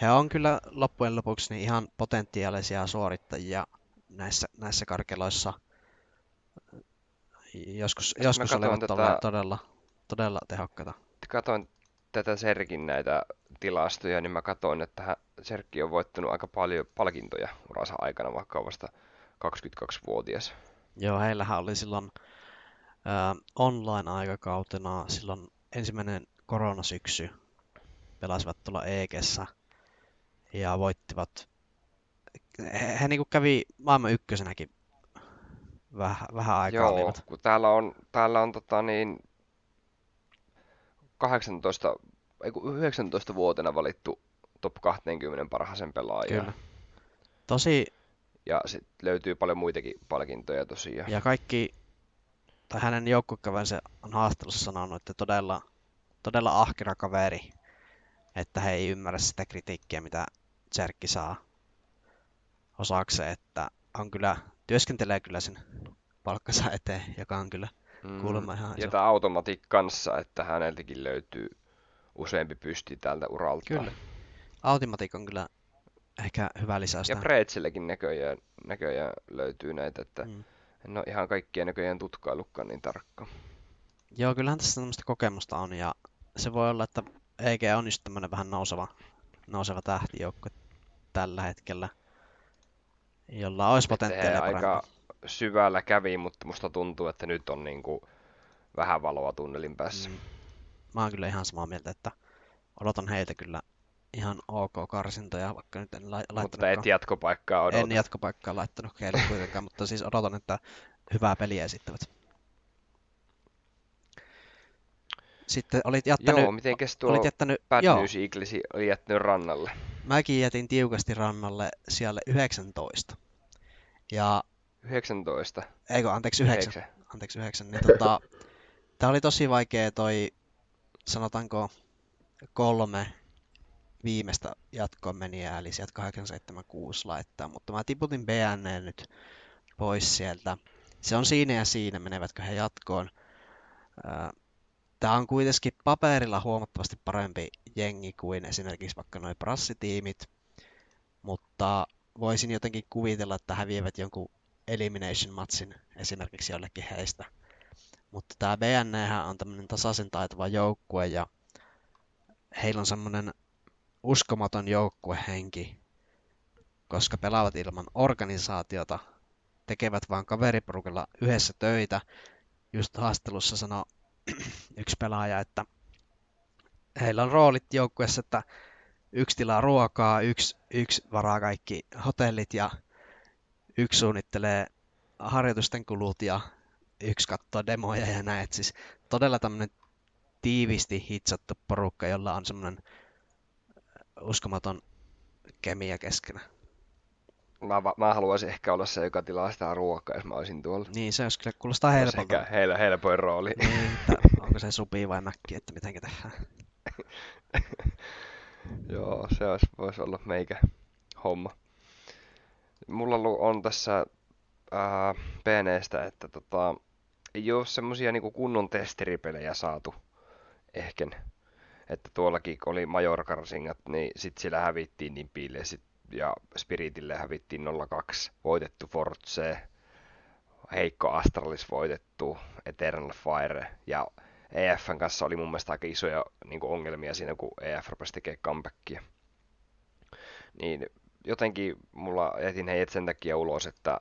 he on kyllä loppujen lopuksi niin ihan potentiaalisia suorittajia näissä, näissä karkeloissa. Joskus, joskus olivat tätä... todella, todella tehokkaita. Katoin tätä Serkin näitä tilastoja, niin mä katsoin, että Serkki on voittanut aika paljon palkintoja uransa aikana, vaikka on vasta 22-vuotias. Joo, heillähän oli silloin äh, online-aikakautena silloin ensimmäinen koronasyksy. Pelasivat tuolla Eekessä ja voittivat. He, he niin kävi maailman ykkösenäkin vähän, vähän aikaa. Joo, olivat. kun täällä on, täällä on tota niin, 18, ei 19 vuotena valittu top 20 parhaisen pelaajan. Kyllä. Tosi... Ja sitten löytyy paljon muitakin palkintoja tosiaan. Ja kaikki, tai hänen joukkuekaverinsa on haastattelussa sanonut, että todella, todella ahkera kaveri, että he ei ymmärrä sitä kritiikkiä, mitä Tserkki saa osakseen, että on kyllä, työskentelee kyllä sen palkkansa eteen, joka on kyllä mm. kuulemma ihan Ja tämä automatik kanssa, että häneltäkin löytyy useampi pysti tältä uralta. Kyllä. Automatik on kyllä ehkä hyvä lisäys. Ja Pretzellekin näköjään, näköjään löytyy näitä, että mm. en ole ihan kaikkia näköjään tutkaillutkaan niin tarkka. Joo, kyllähän tässä tämmöistä kokemusta on ja se voi olla, että EG on just tämmöinen vähän nouseva, nouseva tähtijoukkue tällä hetkellä, jolla olisi potentiaalia aika syvällä kävi, mutta musta tuntuu, että nyt on niinku vähän valoa tunnelin päässä. Mm. Mä oon kyllä ihan samaa mieltä, että odotan heitä kyllä ihan ok karsintoja, vaikka nyt en la- laittanut... Mutta et jatkopaikkaa odota. En jatkopaikkaa laittanut heille kuitenkaan, mutta siis odotan, että hyvää peliä esittävät. Sitten olit jättänyt... Joo, miten tuo olit jättänyt, Bad joo. News Eaglesi oli jättänyt rannalle? Mäkin jätin tiukasti rannalle siellä 19. Ja... 19? Eikö, anteeksi 9. 9. Anteeksi 9. Niin, tota, tää oli tosi vaikea toi, sanotaanko, kolme viimeistä jatkoon meni eli sieltä 876 laittaa, mutta mä tiputin BN nyt pois sieltä. Se on siinä ja siinä, menevätkö he jatkoon. Tämä on kuitenkin paperilla huomattavasti parempi jengi kuin esimerkiksi vaikka noin prassitiimit, mutta voisin jotenkin kuvitella, että häviävät jonkun elimination matsin esimerkiksi jollekin heistä. Mutta tämä BN on tämmöinen tasaisen taitava joukkue ja heillä on semmoinen uskomaton joukkuehenki, koska pelaavat ilman organisaatiota, tekevät vain kaveriporukalla yhdessä töitä. Just haastattelussa sanoi yksi pelaaja, että heillä on roolit joukkueessa, että yksi tilaa ruokaa, yksi, yksi varaa kaikki hotellit ja yksi suunnittelee harjoitusten kulut ja yksi katsoo demoja ja näin. siis todella tämmöinen tiivisti hitsattu porukka, jolla on semmoinen uskomaton kemia keskenä. Mä, mä haluaisin ehkä olla se, joka tilaa sitä ruokaa, jos mä olisin tuolla. Niin, se olisi kyllä kuulostaa helpolta. Ehkä heillä, helpoin rooli. Niin, onko se supi vai nakki, että miten tehdään. Joo, se olisi, voisi olla meikä homma. Mulla on tässä äh, PNstä, että tota, ei ole semmosia niinku kunnon testeripelejä saatu ehkä että tuollakin kun oli Majorkarsingat, niin sit siellä hävittiin niin piille sit, ja Spiritille hävittiin 0-2, voitettu Force, heikko Astralis voitettu, Eternal Fire, ja EFN kanssa oli mun mielestä aika isoja niin ongelmia siinä, kun EF rupesi tekemään comebackia. Niin jotenkin mulla jätin heidät sen takia ulos, että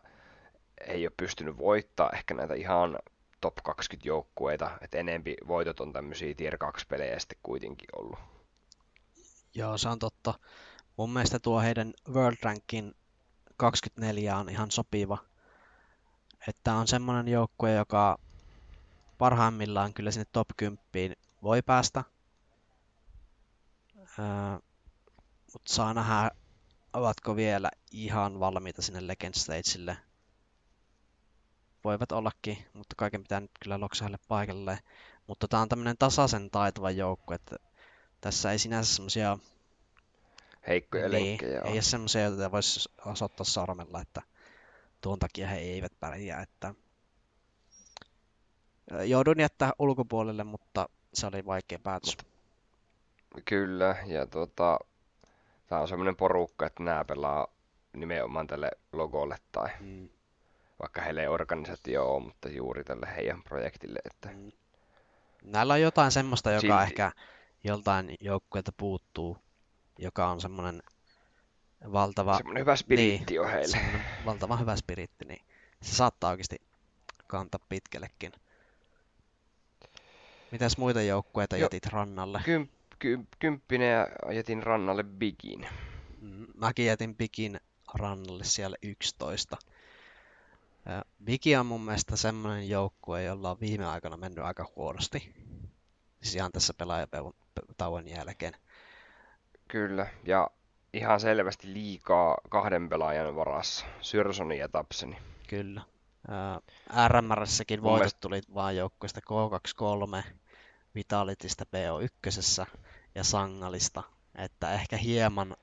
ei ole pystynyt voittaa ehkä näitä ihan top 20 joukkueita, että enempi voitot on tämmöisiä tier 2 pelejä sitten kuitenkin ollut. Joo, se on totta. Mun mielestä tuo heidän World Rankin 24 on ihan sopiva. Että on semmoinen joukkue, joka parhaimmillaan kyllä sinne top 10 voi päästä. Öö, Mutta saa nähdä, ovatko vielä ihan valmiita sinne Legend Stagelle voivat ollakin, mutta kaiken pitää nyt kyllä loksaille paikalle. Mutta tämä on tämmöinen tasaisen taitava joukko, että tässä ei sinänsä semmoisia Heikkoja niin, lenkkejä ei ole semmoisia, joita voisi osoittaa sormella, että tuon takia he eivät pärjää. Että... Joudun jättää ulkopuolelle, mutta se oli vaikea päätös. Kyllä, ja tota, tää on semmoinen porukka, että nämä pelaa nimenomaan tälle logolle tai Mm, vaikka heillä ei organisaatio ole, mutta juuri tälle heidän projektille, että mm. Näillä on jotain semmoista, joka Silti- ehkä joltain joukkueelta puuttuu, joka on semmoinen valtava, semmoinen hyvä spiriitti on heille. valtavan hyvä spiritti, niin se saattaa oikeasti kantaa pitkällekin. Mitäs muita joukkueita Jo- jätit rannalle? Kym, ky, kymppinen ja jätin rannalle Bigin. Mm, Mäkin jätin Bikin rannalle siellä 11. Ja Bigi on mun mielestä semmoinen joukkue, jolla on viime aikoina mennyt aika huonosti. Siis ihan tässä pelaajatauon jälkeen. Kyllä, ja ihan selvästi liikaa kahden pelaajan varassa. Syrsoni ja Tapseni. Kyllä. RMRssäkin voitot mielestä- tuli vaan joukkueesta K23, Vitalitista PO1 ja Sangalista. Että ehkä hieman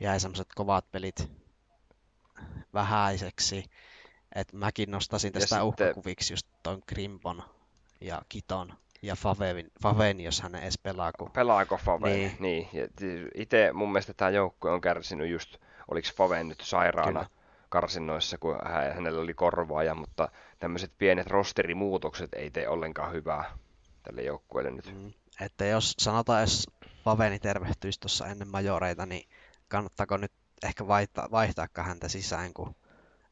jäi semmoset kovat pelit vähäiseksi. Et mäkin nostaisin Ja tästä sitten- uhkakuviksi just ton Grimpon ja Kiton ja Favevin, Faven, jos hän edes pelaa. Kun... Pelaako Fave? Niin. Niin. Itse mun mielestä tämä joukkue on kärsinyt just, oliko Fave nyt sairaana Kyllä. karsinnoissa, kun hä- hänellä oli korvaaja, mutta tämmöiset pienet rosterimuutokset ei tee ollenkaan hyvää tälle joukkueelle nyt. Mm. Että jos sanotaan, jos Faveni tervehtyisi tuossa ennen majoreita, niin kannattaako nyt ehkä vaihtaa, vaihtaa häntä sisään, kun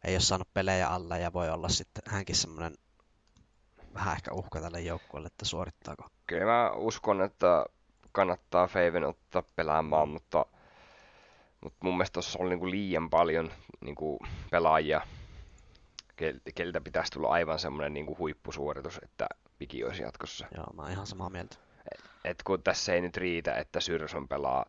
ei ole saanut pelejä alla ja voi olla sitten hänkin semmoinen vähän ehkä uhka tälle joukkueelle, että suorittaako. Kyllä mä uskon, että kannattaa Faven ottaa pelaamaan, mutta, mutta mun mielestä tuossa on niinku liian paljon niinku pelaajia, keltä pitäisi tulla aivan semmoinen niinku huippusuoritus, että Piki olisi jatkossa. Joo, mä oon ihan samaa mieltä. Et kun tässä ei nyt riitä, että Syrson pelaa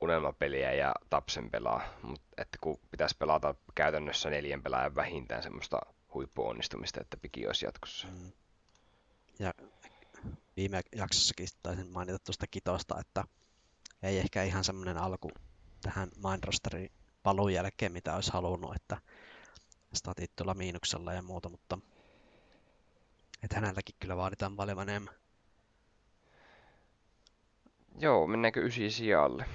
unelmapeliä ja Tapsen pelaa, mutta että kun pitäisi pelata käytännössä neljän pelaajan vähintään semmoista huippuonnistumista, että Piki olisi jatkossa. Mm. Ja viime jaksossakin taisin mainita tuosta kitosta, että ei ehkä ihan semmoinen alku tähän Mindrosterin paluun jälkeen, mitä olisi halunnut, että statit tuolla miinuksella ja muuta, mutta että häneltäkin kyllä vaaditaan paljon enemmän. Joo, mennäänkö ysi sijalle?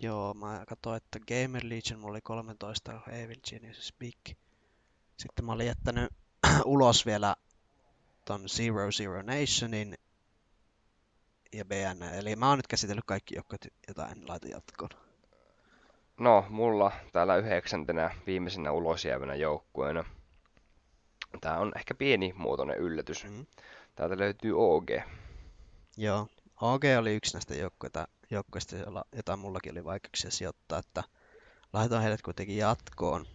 Joo, mä katsoin, että Gamer Legion mulla oli 13, Evil Genius Big. Sitten mä olin jättänyt ulos vielä ton Zero Zero Nationin ja BN. Eli mä oon nyt käsitellyt kaikki joukkueet, joita en laita jatkoon. No, mulla täällä yhdeksäntenä viimeisenä ulosjäävänä joukkueena. Tää on ehkä pieni muotoinen yllätys. Mm. Täältä löytyy OG. Joo, OG oli yksi näistä joukkueita, joukkueista, jota mullakin oli vaikeuksia sijoittaa, että laitoin heidät kuitenkin jatkoon.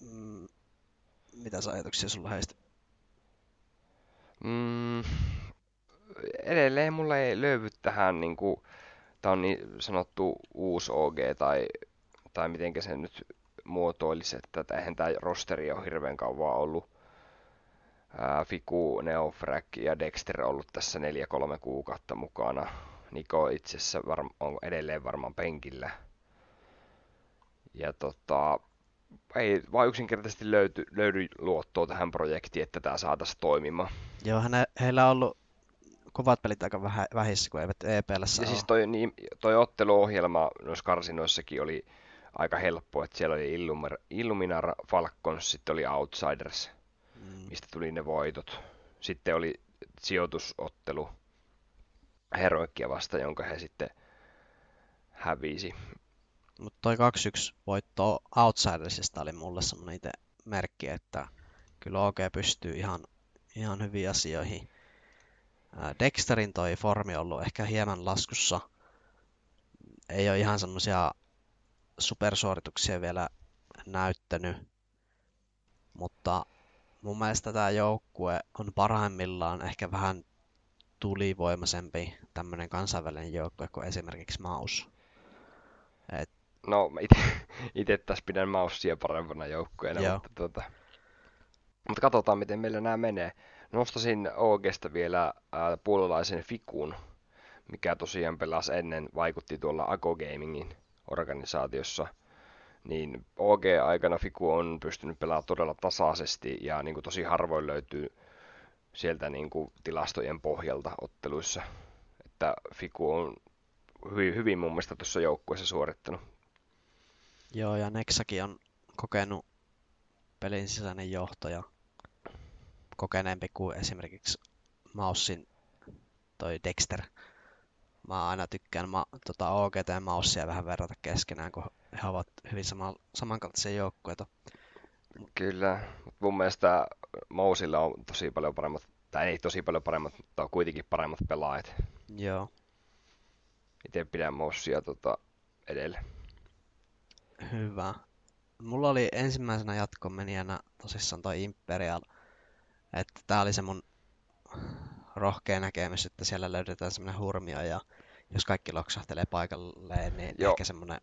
Mm, mitäs ajatuksia sulla heistä? Mm, edelleen mulla ei löydy tähän niinku, tää on niin sanottu uusi OG tai, tai mitenkä se nyt muotoilisi, että eihän tää rosteri ole hirveän kauan ollut. Fiku, Neofrag ja Dexter ollut tässä 4-3 kuukautta mukana. Niko itse asiassa varm- on edelleen varmaan penkillä. Ja tota, ei vaan yksinkertaisesti löyty, löydy luottoa tähän projektiin, että tämä saataisiin toimimaan. Joo, häne, heillä on ollut kovat pelit aika vähä, vähissä, kun eivät EPLssä Ja ole. siis toi, niin, toi otteluohjelma noissa karsinoissakin oli aika helppo, että siellä oli Illumar, Illuminar Falcons, sitten oli Outsiders, Mm, mistä tuli ne voitot. Sitten oli sijoitusottelu Heroikkia vasta, jonka he sitten hävisi. Mutta toi 2-1 voitto Outsidersista oli mulle semmoinen itse merkki, että kyllä OG pystyy ihan, ihan hyviin asioihin. Dexterin toi formi on ollut ehkä hieman laskussa. Ei ole ihan semmoisia supersuorituksia vielä näyttänyt, mutta mun mielestä tämä joukkue on parhaimmillaan ehkä vähän tulivoimaisempi tämmöinen kansainvälinen joukkue kuin esimerkiksi Maus. Et, No, itse taas pidän Maussia parempana joukkueena, mutta, tota, mutta katsotaan, miten meillä nämä menee. Nostasin OGsta vielä ää, puolalaisen Fikun, mikä tosiaan pelasi ennen, vaikutti tuolla Ago Gamingin organisaatiossa. Niin OG-aikana Fiku on pystynyt pelaamaan todella tasaisesti ja niin kuin tosi harvoin löytyy sieltä niin kuin tilastojen pohjalta otteluissa. Että Fiku on hyvin, hyvin mun mielestä tuossa joukkueessa suorittanut. Joo, ja Nexakin on kokenut pelin sisäinen johto ja kokeneempi kuin esimerkiksi Maussin toi Dexter. Mä aina tykkään ma, tota OGT ja Maussia vähän verrata keskenään, kun he ovat hyvin sama, samankaltaisia joukkueita. Kyllä, mutta mun mielestä Mousilla on tosi paljon paremmat, tai ei tosi paljon paremmat, mutta on kuitenkin paremmat pelaajat. Joo. Itse pidän Moussia tota, edelle. Hyvä. Mulla oli ensimmäisenä jatkomenijänä tosissaan toi Imperial. Että tää oli se mun rohkea näkemys, että siellä löydetään semmonen hurmio ja jos kaikki loksahtelee paikalleen, niin Joo. ehkä semmonen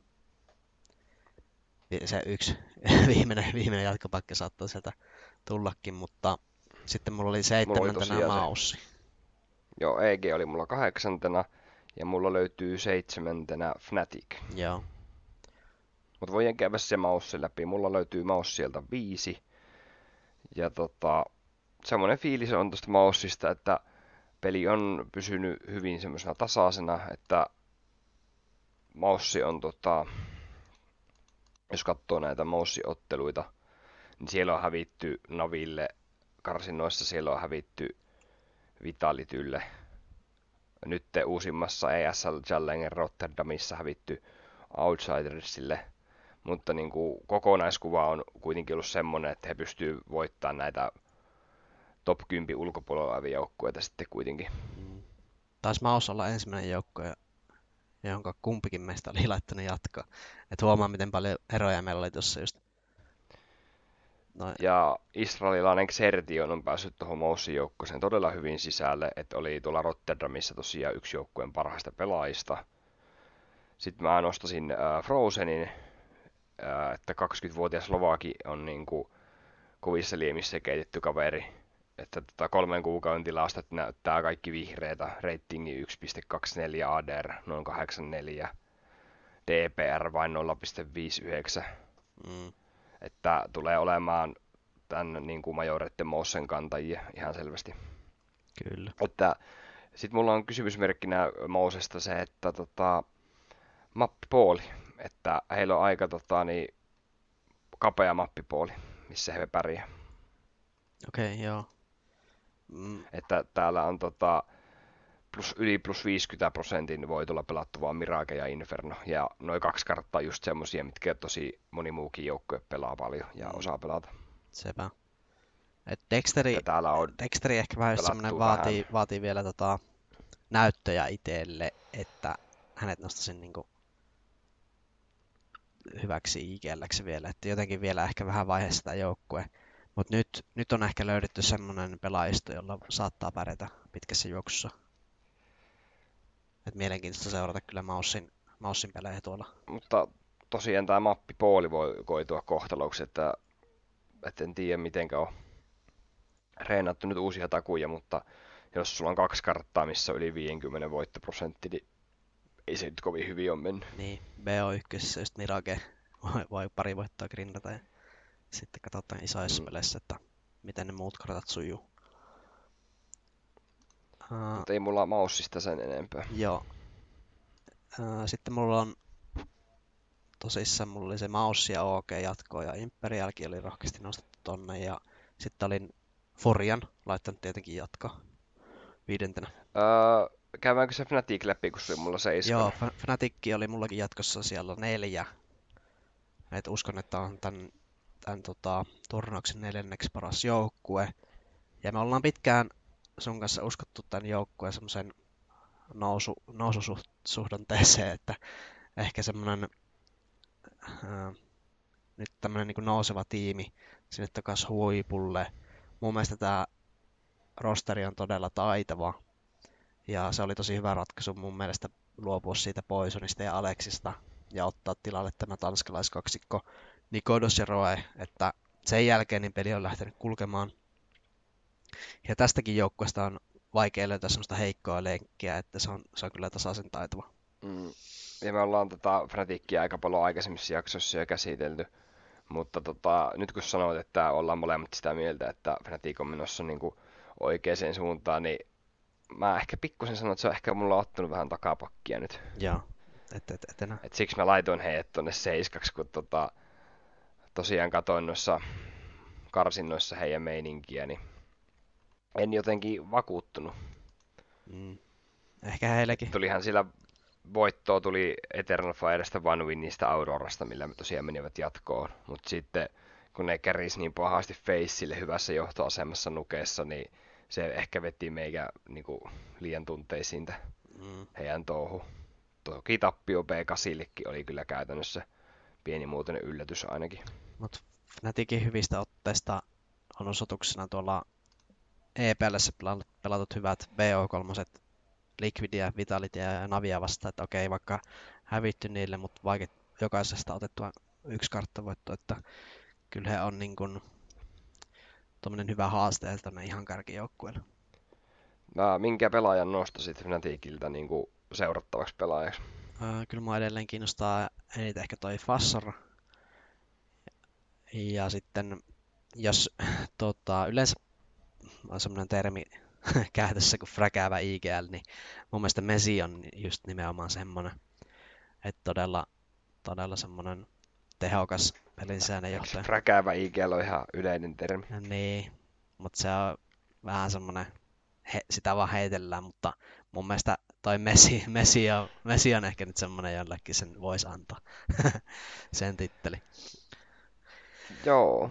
vi- se yksi viimeinen, viimeinen jatkopakki saattaa sieltä tullakin, mutta sitten mulla oli seitsemäntenä se- maussi. Joo, EG oli mulla kahdeksantena ja mulla löytyy seitsemäntenä Fnatic. Joo, Mutta voin käydä se maussi läpi. Mulla löytyy maussi sieltä viisi. Ja tota, semmoinen fiilis on tuosta maussista, että peli on pysynyt hyvin semmoisena tasaisena, että maussi on tota, jos katsoo näitä maussiotteluita, niin siellä on hävitty Naville, karsinnoissa siellä on hävitty Vitalitylle. Nyt uusimmassa ESL Challenger Rotterdamissa hävitty Outsidersille, mutta niin kuin kokonaiskuva on kuitenkin ollut semmoinen, että he pystyvät voittamaan näitä top 10 ulkopuolella olevia joukkueita sitten kuitenkin. Mm. Taisi Maus olla ensimmäinen joukko, jonka kumpikin meistä oli laittanut jatkoa. Et huomaa, miten paljon eroja meillä oli tuossa just. Noin. Ja israelilainen Xertion on päässyt tuohon Moussin joukkueeseen todella hyvin sisälle, että oli tuolla Rotterdamissa tosiaan yksi joukkueen parhaista pelaajista. Sitten mä nostasin äh, Frozenin, äh, että 20-vuotias Slovaki on niin kuin kovissa liemissä keitetty kaveri. Että tota kolmen kuukauden tilastot näyttää kaikki vihreitä. Ratingi 1.24 ADR noin 84. DPR vain 0.59 Mm. että tulee olemaan tämän niin kuin Mossen kantajia ihan selvästi. Kyllä. Että sitten mulla on kysymysmerkkinä Mousesta se, että tota, mappipooli, että heillä on aika tota, niin, kapea mappipooli, missä he pärjää. Okei, okay, joo. Mm, Että täällä on tota, plus, yli plus 50 prosentin voi tulla pelattu vaan Mirage ja Inferno. Ja noin kaksi karttaa just semmosia, mitkä tosi moni muukin joukkue pelaa paljon ja Mm. osaa pelata. sepä. Et Dexteri, Että täällä on Dexteri ehkä vähän vähän. vaatii, vaatii vielä tota näyttöjä itselle, että hänet nostaisin niinku hyväksi IGLksi vielä, että jotenkin vielä ehkä vähän vaiheessa tämä joukkue. Mutta nyt, nyt on ehkä löydetty semmoinen pelaajisto, jolla saattaa pärjätä pitkässä juoksussa. Et mielenkiintoista seurata kyllä Maussin, Maussin pelejä tuolla. Mutta tosiaan tämä mappipooli voi koitua kohtaloksi, että, että en tiedä mitenkä on reenattu nyt uusia takuja, mutta jos sulla on kaksi karttaa, missä on yli 50 voittoprosentti, niin ei se nyt kovin hyvin ole mennyt. Niin, BO1 just Mirage voi, voi pari voittoa grindata ja sitten katsotaan isoissa Mm. peleissä, että miten ne muut kartat sujuu. Uh, Mutta ei mulla maussista sen enempää. joo. Uh, sitten mulla on tosissaan mulla oli se Maussi ja OG jatkoa ja Imperialkin oli rohkeasti nostettu tonne ja sitten olin Furian laittanut tietenkin jatkoa viidentenä. Öö, käydäänkö se Fnatic läpi, kun se oli mulla seiskalla? Joo, Fnatic oli mullakin jatkossa siellä neljä. Et uskon, että on tämän, tämän tota, turnauksen neljänneksi paras joukkue. Ja me ollaan pitkään sun kanssa uskottu tämän joukkueen semmoisen nousu, noususuhdanteeseen, että ehkä semmoinen ää, nyt tämmöinen niin nouseva tiimi sinne takaisin huipulle. Mun mielestä tämä rosteri on todella taitava. Ja se oli tosi hyvä ratkaisu mun mielestä luopua siitä Poisonista ja Aleksista ja ottaa tilalle tämä tanskalaiskaksikko Nikodos ja Roe, että sen jälkeen niin peli on lähtenyt kulkemaan. Ja tästäkin joukkueesta on vaikea löytää semmoista heikkoa lenkkiä, että se on, se on kyllä tasaisen taitava. Mm. Ja me ollaan tota Fnatickia aika paljon aikaisemmissa jaksoissa jo käsitelty. Mutta tota, nyt kun sanoit, että ollaan molemmat sitä mieltä, että Fnatic on menossa niin kuin oikeaan suuntaan, niin mä ehkä pikkusen sanon, että se on ehkä mulla ottanut vähän takapakkia nyt. Joo, et, et, et. Et siksi mä laitoin heidät tonne seiskaksi, kun tota, tosiaan katoin noissa karsinnoissa heidän meininkiä, niin en jotenkin vakuuttunut. Mm. Ehkä heillekin. Tulihan sillä voittoa tuli Eternal Firesta One Winista Aurorasta, millä me tosiaan menivät jatkoon. Mutta sitten kun ne käris niin pahasti Faceille hyvässä johtoasemassa nukeessa, niin se ehkä veti meikä niin kuin, liian tunteisiin mm. heidän touhu. Toki tappio B8 oli kyllä käytännössä pieni muuten yllätys ainakin. Mutta Fnaticin hyvistä otteista on osoituksena tuolla EPLssä pelatut hyvät BO3 Liquidia, Vitalitia ja Navia vastaan, että okei, vaikka hävitty niille, mutta vaikka jokaisesta otettua yksi karttavoitto, että kyllä he on niin kuin tuommoinen hyvä haaste tuonne ihan kärkijoukkueelle. Mä, minkä pelaajan nostasit Fnaticilta niin kuin seurattavaksi pelaajaksi? Äh, kyllä mä edelleen kiinnostaa eniten ehkä toi Fassor. Ja sitten jos tota, yleensä on semmoinen termi käytössä kuin fräkäävä IGL, niin mun mielestä Mesi on just nimenomaan semmoinen, että todella, todella semmoinen tehokas pelisäännön johtaja. Fräkäävä IGL on ihan yleinen termi. Ja niin, mutta se on vähän semmoinen, he, sitä vaan heitellään, mutta mun mielestä toi Messi, Messi, on, Messi on ehkä nyt semmoinen, jollekin sen voisi antaa sen titteli. Joo.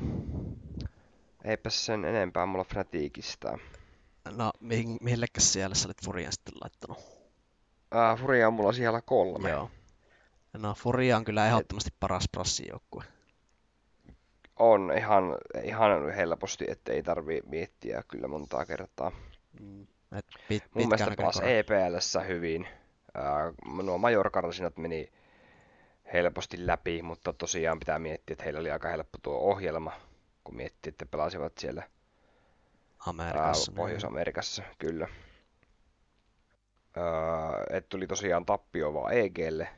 Eipä sen enempää mulla Fnaticista. No, millekäs siellä sä olit Furian sitten laittanut? Äh, Furia on mulla siellä kolme. Joo. No, Furia on kyllä ehdottomasti Et... paras prassijoukkue. On ihan, ihan helposti, että ei tarvi miettiä kyllä montaa kertaa. Mm. Et pit, Mun mielestä pelasi EPLssä hyvin. Äh, nuo majorkarsinat meni helposti läpi, mutta tosiaan pitää miettiä, että heillä oli aika helppo tuo ohjelma, kun miettii, että pelasivat siellä Amerikassa. Ää, Pohjois-Amerikassa, niin. kyllä. että tuli tosiaan tappio vaan EGlle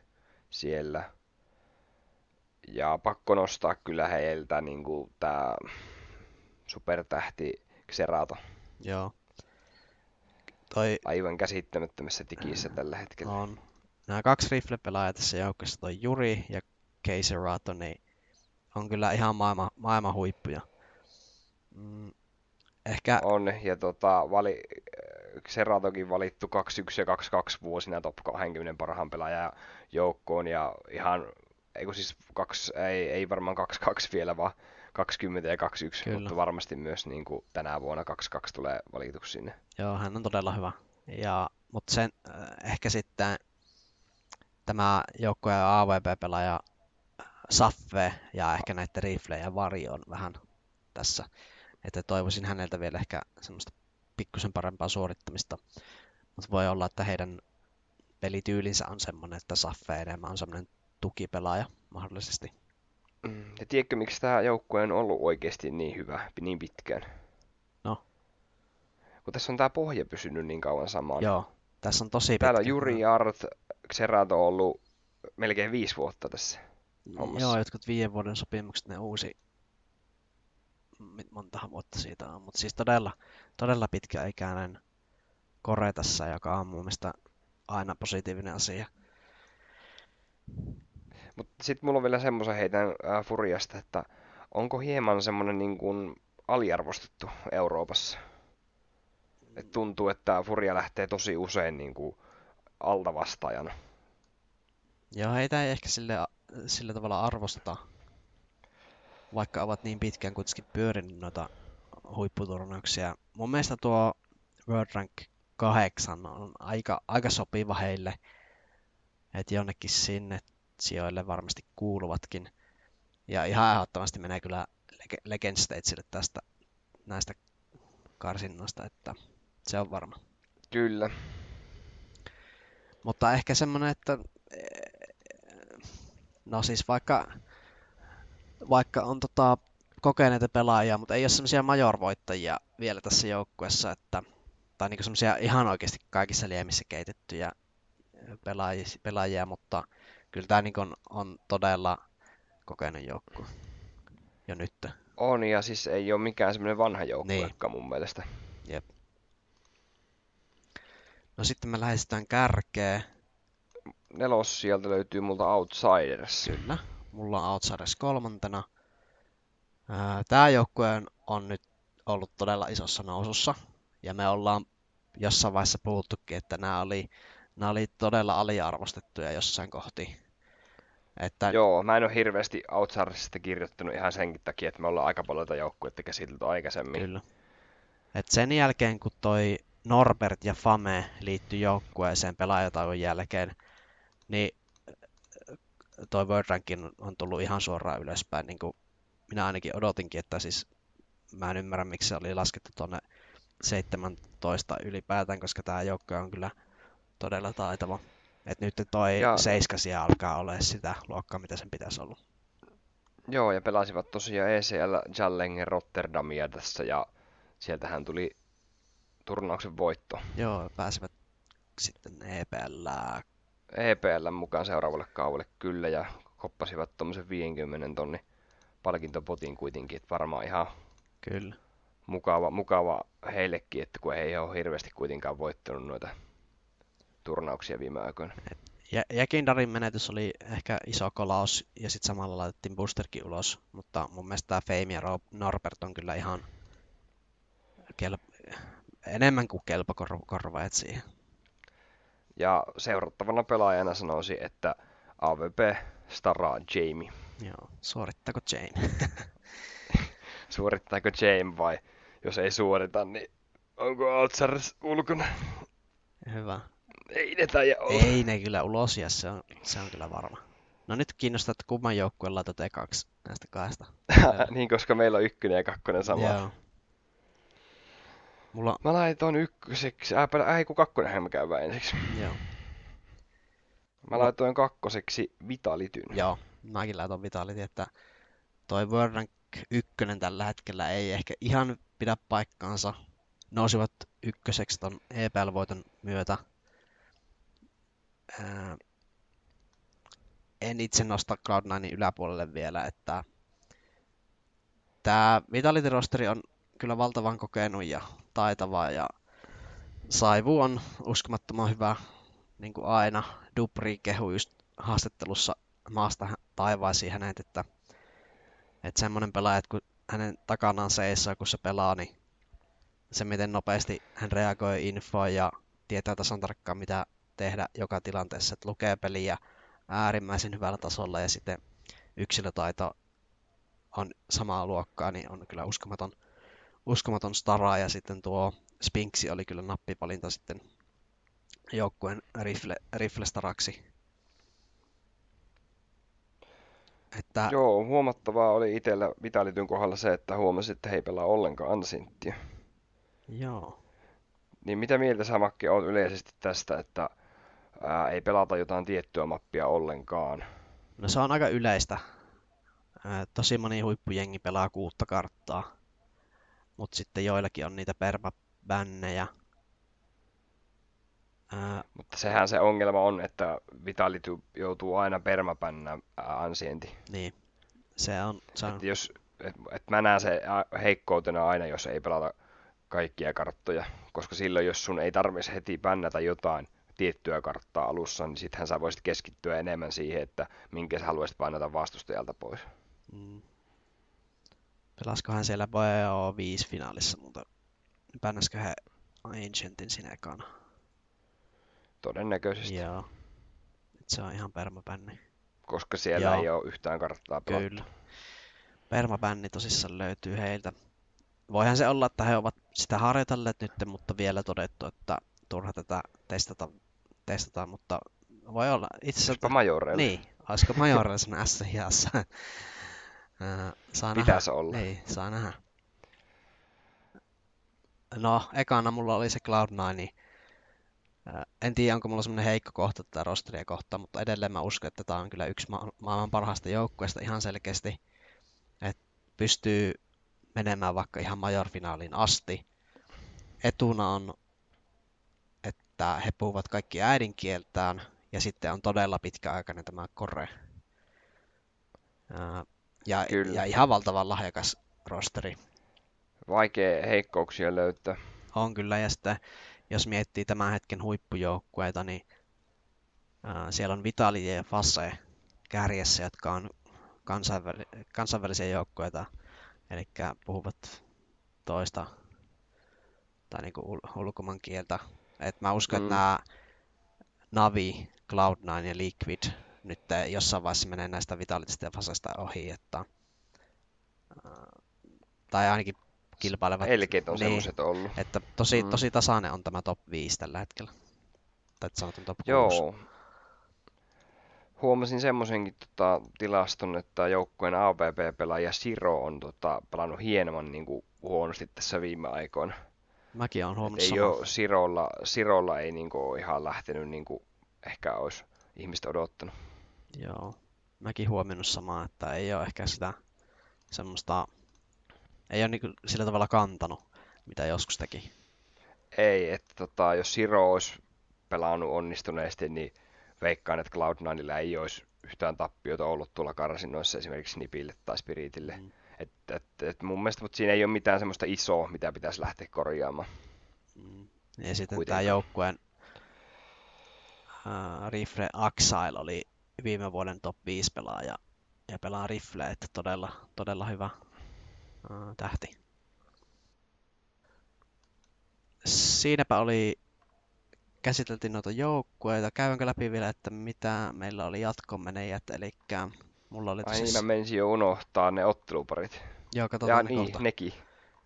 siellä. Ja pakko nostaa kyllä heiltä niin tämä supertähti Xerato. Joo. Toi... Aivan käsittämättömässä tikissä tällä hetkellä. On. Nämä kaksi rifle-pelaajaa tässä joukkossa, toi Juri ja Keiserato, niin on kyllä ihan maailman, maailman huippuja. Mm, Ehkä... On, ja tota, vali, Seratokin valittu 21 ja 22 vuosina top 20 parhaan pelaajan joukkoon, ja ihan, ei siis kaksi, ei, ei varmaan 22 vielä, vaan 20 ja 21, Kyllä. mutta varmasti myös niin kuin tänä vuonna 22 tulee valituksi sinne. Joo, hän on todella hyvä. Ja, mutta sen äh, ehkä sitten tämä joukkojen AVP-pelaaja Saffe ja ehkä näiden riflejä varjo on vähän tässä että toivoisin häneltä vielä ehkä semmoista pikkusen parempaa suorittamista. Mutta voi olla, että heidän pelityylinsä on semmoinen, että Saffe enemmän on semmoinen tukipelaaja mahdollisesti. Mm, ja tiedätkö, miksi tämä joukkue on ollut oikeasti niin hyvä niin pitkään? No. Kun tässä on tämä pohja pysynyt niin kauan samaan. Joo, tässä on tosi pitkä. Täällä on Juri Art, Xerato ollut melkein viisi vuotta tässä hommassa. Joo, jotkut viiden vuoden sopimukset ne uusi montahan vuotta siitä on, mutta siis todella, todella pitkäikäinen kore tässä, joka on mun mielestä aina positiivinen asia. Mutta sitten mulla on vielä semmoisen heitän äh, Furiasta, että onko hieman semmoinen niin kuin aliarvostettu Euroopassa? Et tuntuu, että Furia lähtee tosi usein niin kuin alta vastaajana. Joo, heitä ei ehkä sille, sillä tavalla arvosteta vaikka ovat niin pitkään kuitenkin pyörinyt noita huipputurnauksia. Mun mielestä tuo World Rank 8 on aika, aika sopiva heille, että jonnekin sinne sijoille varmasti kuuluvatkin. Ja ihan ehdottomasti menee kyllä Legend Stagelle tästä näistä karsinnoista, että se on varma. Kyllä. Mutta ehkä semmoinen, että no siis vaikka vaikka on tota kokeneita pelaajia, mutta ei ole semmoisia majorvoittajia vielä tässä joukkueessa, että, tai niin semmoisia ihan oikeasti kaikissa liemissä keitettyjä pelaajia, pelaajia mutta kyllä tämä niin on, on todella kokenut joukkue jo nyt. On, ja siis ei ole mikään semmoinen vanha joukkue niin. mun mielestä. Jep. No sitten me lähestytään kärkeä. Nelos sieltä löytyy multa Outsiders. Kyllä, mulla on Outsiders kolmantena. Tämä joukkue on nyt ollut todella isossa nousussa. Ja me ollaan jossain vaiheessa puhuttukin, että nämä oli, nämä oli todella aliarvostettuja jossain kohti. Että... Joo, mä en ole hirveästi Outsidersista kirjoittanut ihan sen takia, että me ollaan aika paljon tätä joukkuetta käsitelty aikaisemmin. Kyllä. Et sen jälkeen, kun toi Norbert ja Fame liittyi joukkueeseen pelaajatauon jälkeen, niin toi World Rankin on tullut ihan suoraan ylöspäin. Niin kuin minä ainakin odotinkin, että siis mä en ymmärrä, miksi se oli laskettu tuonne 17 ylipäätään, koska tämä joukko on kyllä todella taitava. Et nyt toi ja... seiskasia alkaa olla sitä luokkaa, mitä sen pitäisi olla. Joo, ja pelasivat tosiaan ECL Jallengen Rotterdamia tässä, ja sieltähän tuli turnauksen voitto. Joo, pääsivät sitten EPL. EPL mukaan seuraavalle kaudelle kyllä, ja koppasivat tuommoisen 50 tonni palkintopotin kuitenkin, että varmaan ihan kyllä. Mukava, mukava heillekin, että kun ei ole hirveästi kuitenkaan voittanut noita turnauksia viime aikoina. Ja, Jäkindarin menetys oli ehkä iso kolaus ja sitten samalla laitettiin Boosterkin ulos, mutta mun mielestä tämä Fame ja Norbert on kyllä ihan kel- enemmän kuin kelpo korvaajat siihen. Ja seurattavana pelaajana sanoisin, että AVP staraa Jamie. Joo, suorittaako Jane? Suorittaako Jane vai jos ei suorita, niin onko Altsars ulkona? Hyvä. Ei ne taida olla. Ei ne kyllä ulos ja se on, se on kyllä varma. No nyt kiinnostaa, että kumman joukkueen laitat ekaksi näistä kahdesta. niin, koska meillä on ykkönen ja kakkonen sama. Joo. Mulla... Mä laitoin ykköseksi, äh, ei kun kakkonen mä käydään ensiksi. Joo. Mä laitoin kakkoseksi Vitalityn. Joo, mäkin laitoin Vitalitin, että toi World Rank 1 tällä hetkellä ei ehkä ihan pidä paikkaansa. Nousivat ykköseksi ton EPL-voiton myötä. En itse nosta Cloud9 yläpuolelle vielä, että tämä Vitality-rosteri on kyllä valtavan kokenut ja taitava ja Saivu on uskomattoman hyvä, niin kuin aina. Dupri kehu just haastattelussa maasta taivaisiin hänet, että, että semmoinen pelaaja, että kun hänen takanaan seisoo, kun se pelaa, niin se miten nopeasti hän reagoi infoon ja tietää tasan tarkkaan mitä tehdä joka tilanteessa, että lukee peliä äärimmäisen hyvällä tasolla ja sitten yksilötaito on samaa luokkaa, niin on kyllä uskomaton, uskomaton stara ja sitten tuo Spinksi oli kyllä nappipalinta sitten joukkueen rifle, riflestaraksi. Että... Joo, huomattavaa oli itsellä Vitalityn kohdalla se, että huomasi, että he ei pelaa ollenkaan Ansinttia. Joo. Niin mitä mieltä sä Makki on yleisesti tästä, että ää, ei pelata jotain tiettyä mappia ollenkaan? No se on aika yleistä. Ää, tosi moni huippujengi pelaa kuutta karttaa. Mutta sitten joillakin on niitä permabännejä. Ää... Mutta sehän se ongelma on, että Vitality joutuu aina permapännä ansienti. Niin, se on... Se on... Et jos, et, et mä näen se heikkoutena aina, jos ei pelata kaikkia karttoja, koska silloin jos sun ei tarvitsisi heti pännätä jotain tiettyä karttaa alussa, niin sittenhän sä voisit keskittyä enemmän siihen, että minkä sä haluaisit painata vastustajalta pois. Mm. Pelaskohan siellä BO 5 finaalissa, mutta pännäskö he Ancientin sinne ekana? Todennäköisesti. Joo. Et se on ihan permabänni. Koska siellä Joo. ei ole yhtään karttaa pelattu. Kyllä. Permabänni tosissaan löytyy heiltä. Voihan se olla, että he ovat sitä harjoitelleet nyt, mutta vielä todettu, että turha tätä testata, testataan, mutta voi olla itse asiassa... Majoreille. Niin, olisiko Majoreille sen s saa Pitäisi nähdä. olla. Niin, saa nähdä. No, ekana mulla oli se Cloud9, niin en tiedä, onko mulla semmoinen heikko kohta tätä rosteria kohtaan, mutta edelleen mä uskon, että tämä on kyllä yksi ma- maailman parhaista joukkueista ihan selkeästi. Et pystyy menemään vaikka ihan majorfinaaliin asti. Etuna on, että he puhuvat kaikki äidinkieltään ja sitten on todella pitkäaikainen tämä kore. Ja, ja ihan valtavan lahjakas rosteri. Vaikea heikkouksia löytää. On kyllä, ja sitten jos miettii tämän hetken huippujoukkueita, niin ää, siellä on Vitali ja Fasse kärjessä, jotka on kansainväli- kansainvälisiä joukkueita, eli puhuvat toista tai niin ul- ulkomaan kieltä. Et mä uskon, mm. että nämä Navi, Cloud9 ja Liquid nyt jossain vaiheessa menee näistä Vitalitista ja Fasesta ohi, että, tai ainakin kilpailevat. Elkeet on niin, semmoiset ollut. Että tosi, mm. tosi tasainen on tämä top 5 tällä hetkellä. Tai sanotaan top 6. Joo. Huomasin semmoisenkin tota, tilaston, että joukkueen AVP-pelaaja Siro on tota, pelannut hieman niin kuin, huonosti tässä viime aikoina. Mäkin olen huomannut ei ole, Sirolla, Sirolla ei niin kuin, ole ihan lähtenyt niin kuin ehkä olisi ihmistä odottanut. Joo. Mäkin huomannut samaa, että ei ole ehkä sitä semmoista ei ole niin sillä tavalla kantanut, mitä joskus teki. Ei, että tota, jos Siro olisi pelannut onnistuneesti, niin veikkaan, että Cloud9 ei olisi yhtään tappiota ollut tuolla karsinoissa esimerkiksi Nipille tai Spiritille. Mm. Et, et, et mun mielestä, mutta siinä ei ole mitään semmoista isoa, mitä pitäisi lähteä korjaamaan. Mm. Ja sitten tämä joukkueen uh, Rifle Axile oli viime vuoden top 5 pelaaja ja pelaa Rifle, että todella, todella hyvä tähti. Siinäpä oli, käsiteltiin noita joukkueita. Käydäänkö läpi vielä, että mitä meillä oli jatkomenejät, eli mulla oli Ai niin, mä menisin jo unohtaa ne otteluparit. Joo, katsotaan ja ne niin, nekin.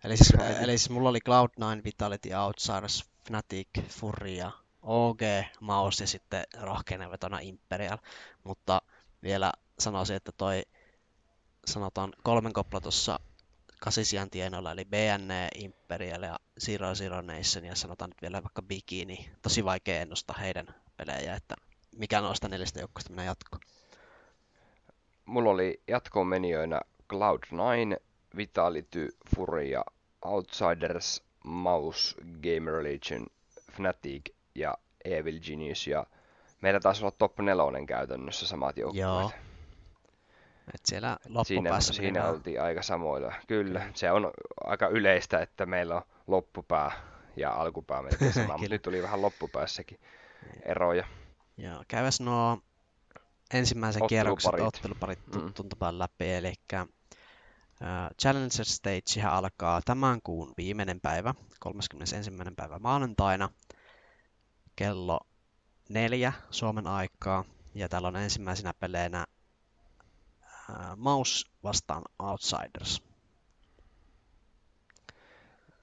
Eli siis, eli siis mulla oli Cloud9, Vitality, Outsiders, Fnatic, Furia, OG, Maus ja sitten rohkeinen vetona Imperial. Mutta vielä sanoisin, että toi sanotaan kolmen kopla tuossa kasisian tienoilla, eli BNE, Imperial ja Zero Zero Nation, ja sanotaan nyt vielä vaikka Bikini. Tosi vaikea ennustaa heidän pelejä, että mikä noista neljästä joukkoista minä jatko. Mulla oli jatkoon menijöinä Cloud9, Vitality, Furia, Outsiders, Mouse, Gamer Legion, Fnatic ja Evil Genius, ja meillä taisi olla top 4 käytännössä samat joukkueet. Joo, et siellä loppupäässä siinä, siinä oltiin aika samoilla. Kyllä, Kyllä, se on aika yleistä, että meillä on loppupää ja alkupää melkein sama, mutta nyt tuli vähän loppupäässäkin eroja. Joo, käyväs nuo ensimmäisen kierroksen otteluparit mm. tuntupaan läpi, eli uh, Challenger Stage alkaa tämän kuun viimeinen päivä, 31. päivä maanantaina, kello neljä Suomen aikaa, ja täällä on ensimmäisenä peleenä Mouse vastaan Outsiders.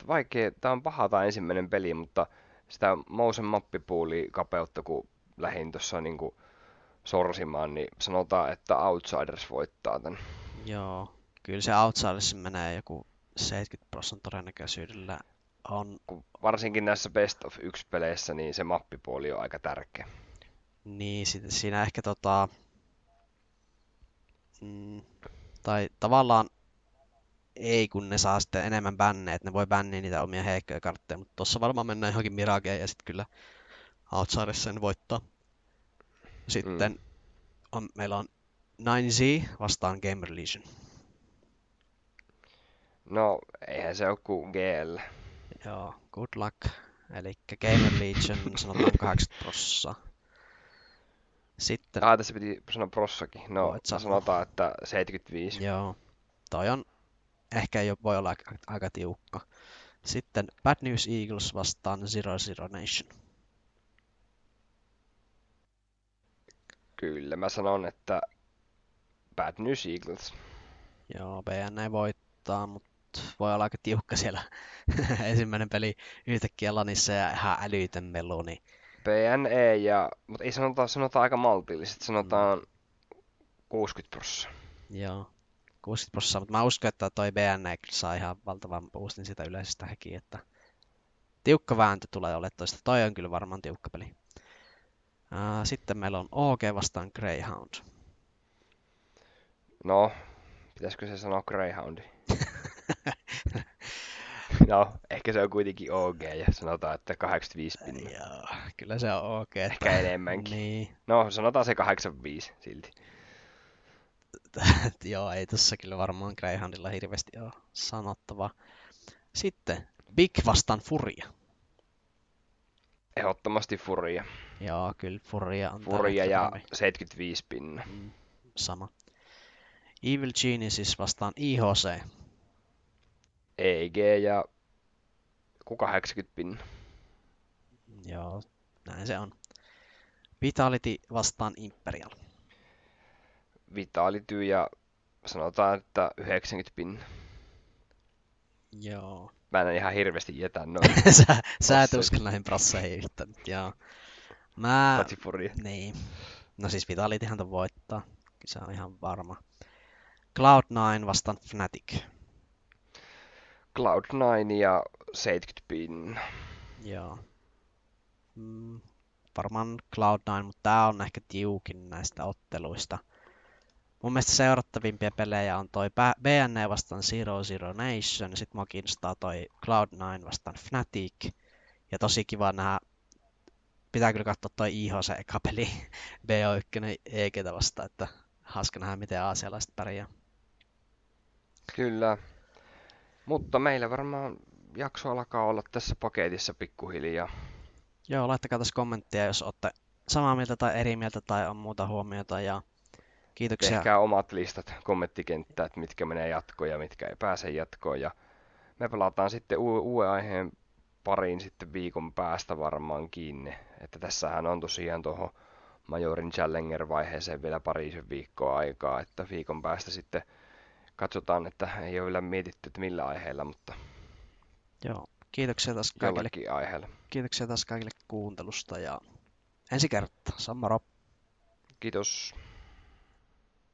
Vaikea, tämä on paha tämä ensimmäinen peli, mutta sitä Mousen mappipuuli kapeutta, kun lähdin tuossa niin sorsimaan, niin sanotaan, että Outsiders voittaa tämän. Joo, kyllä se Outsiders menee joku 70 prosenttia todennäköisyydellä. On... Varsinkin näissä Best of 1 peleissä, niin se mappipuoli on aika tärkeä. Niin, siinä ehkä tota, mm, tai tavallaan ei, kun ne saa sitten enemmän bännejä, että ne voi bänniä niitä omia heikkoja kartteja, mutta tuossa varmaan mennään johonkin Mirageen ja sitten kyllä Outsiderissa sen voittaa. Sitten mm. on, meillä on 9Z vastaan Gamer Legion. No, eihän se ole kuin GL. Joo, good luck. Eli Gamer Legion sanotaan 80 prosenttia. Sitten... Ah, tässä piti sanoa prossakin. No, Voit sanotaan, että 75. Joo. Toi on ehkä jo voi olla aika, aika tiukka. Sitten Bad News Eagles vastaan Zero Zero Nation. Kyllä, mä sanon, että Bad News Eagles. Joo, BN voittaa, mutta voi olla aika tiukka siellä ensimmäinen peli yhtäkkiä lanissa ja ihan älytön melu, niin PNE, ja, mutta ei sanota, sanotaan aika maltillisesti, sanotaan mm. 60 prosenttia. Joo, 60 prosenttia, mutta mä uskon, että toi BNE saa ihan valtavan boostin sitä yleisestä hekin, että tiukka vääntö tulee olemaan toista. Toi on kyllä varmaan tiukka peli. Sitten meillä on OG vastaan Greyhound. No, pitäisikö se sanoa Greyhoundi? No, ehkä se on kuitenkin OG ja sanotaan, että 85 pinnaa. Joo, kyllä se on ok. Että... Ehkä enemmänkin. Niin, No, sanotaan se 85 silti. joo, ei tässä kyllä varmaan Greyhoundilla hirveästi ole sanottavaa. Sitten Big vastaan Furia. Ehdottomasti Furia. Joo, kyllä Furia on Furia ja tärkeämpi. 75 pinna. Mm, sama. Evil Geniuses vastaan IHC. EG ja ku 80 pinna. Joo, näin se on. Vitality vastaan Imperial. Vitality ja sanotaan, että 90 pinna. Joo. Mä en ihan hirveästi jätä noin, sä, sä et usko näihin prosseihin yhtä nyt, joo. Mä, paitsi Furia. niin. No siis Vitalityhän ton voittaa. Se on ihan varma. Cloud9 vastaan Fnatic. Cloud9 ja 70 pinna. Joo. Mm, varmaan Cloud9, mutta tää on ehkä tiukin näistä otteluista. Mun mielestä seurattavimpia pelejä on toi BNE vastaan Zero Zero Nation, ja sit mua kiinnostaa toi Cloud9 vastaan Fnatic. Ja tosi kiva nähdä, pitää kyllä katsoa toi IHC eka peli BO1 EGtä vastaan, että hauska nähdä miten aasialaiset pärjää. Kyllä. Mutta meillä varmaan jakso alkaa olla tässä paketissa pikkuhiljaa. Joo, laittakaa tässä kommenttia, jos olette samaa mieltä tai eri mieltä tai on muuta huomiota ja kiitoksia. Tehkää omat listat kommenttikenttää, että mitkä menee jatkoon ja mitkä ei pääse jatkoon. Ja me pelataan sitten u- uuden aiheen pariin sitten viikon päästä varmaankin. Että tässähän on tosiaan tuohon Majorin Challenger-vaiheeseen vielä parisen viikkoa aikaa, että viikon päästä sitten katsotaan, että ei ole vielä mietitty, että millä aiheella, mutta Joo, kiitoksia taas kaikille, aiheella. kiitoksia taas kaikille kuuntelusta ja ensi kertaa. Sammaro. Kiitos.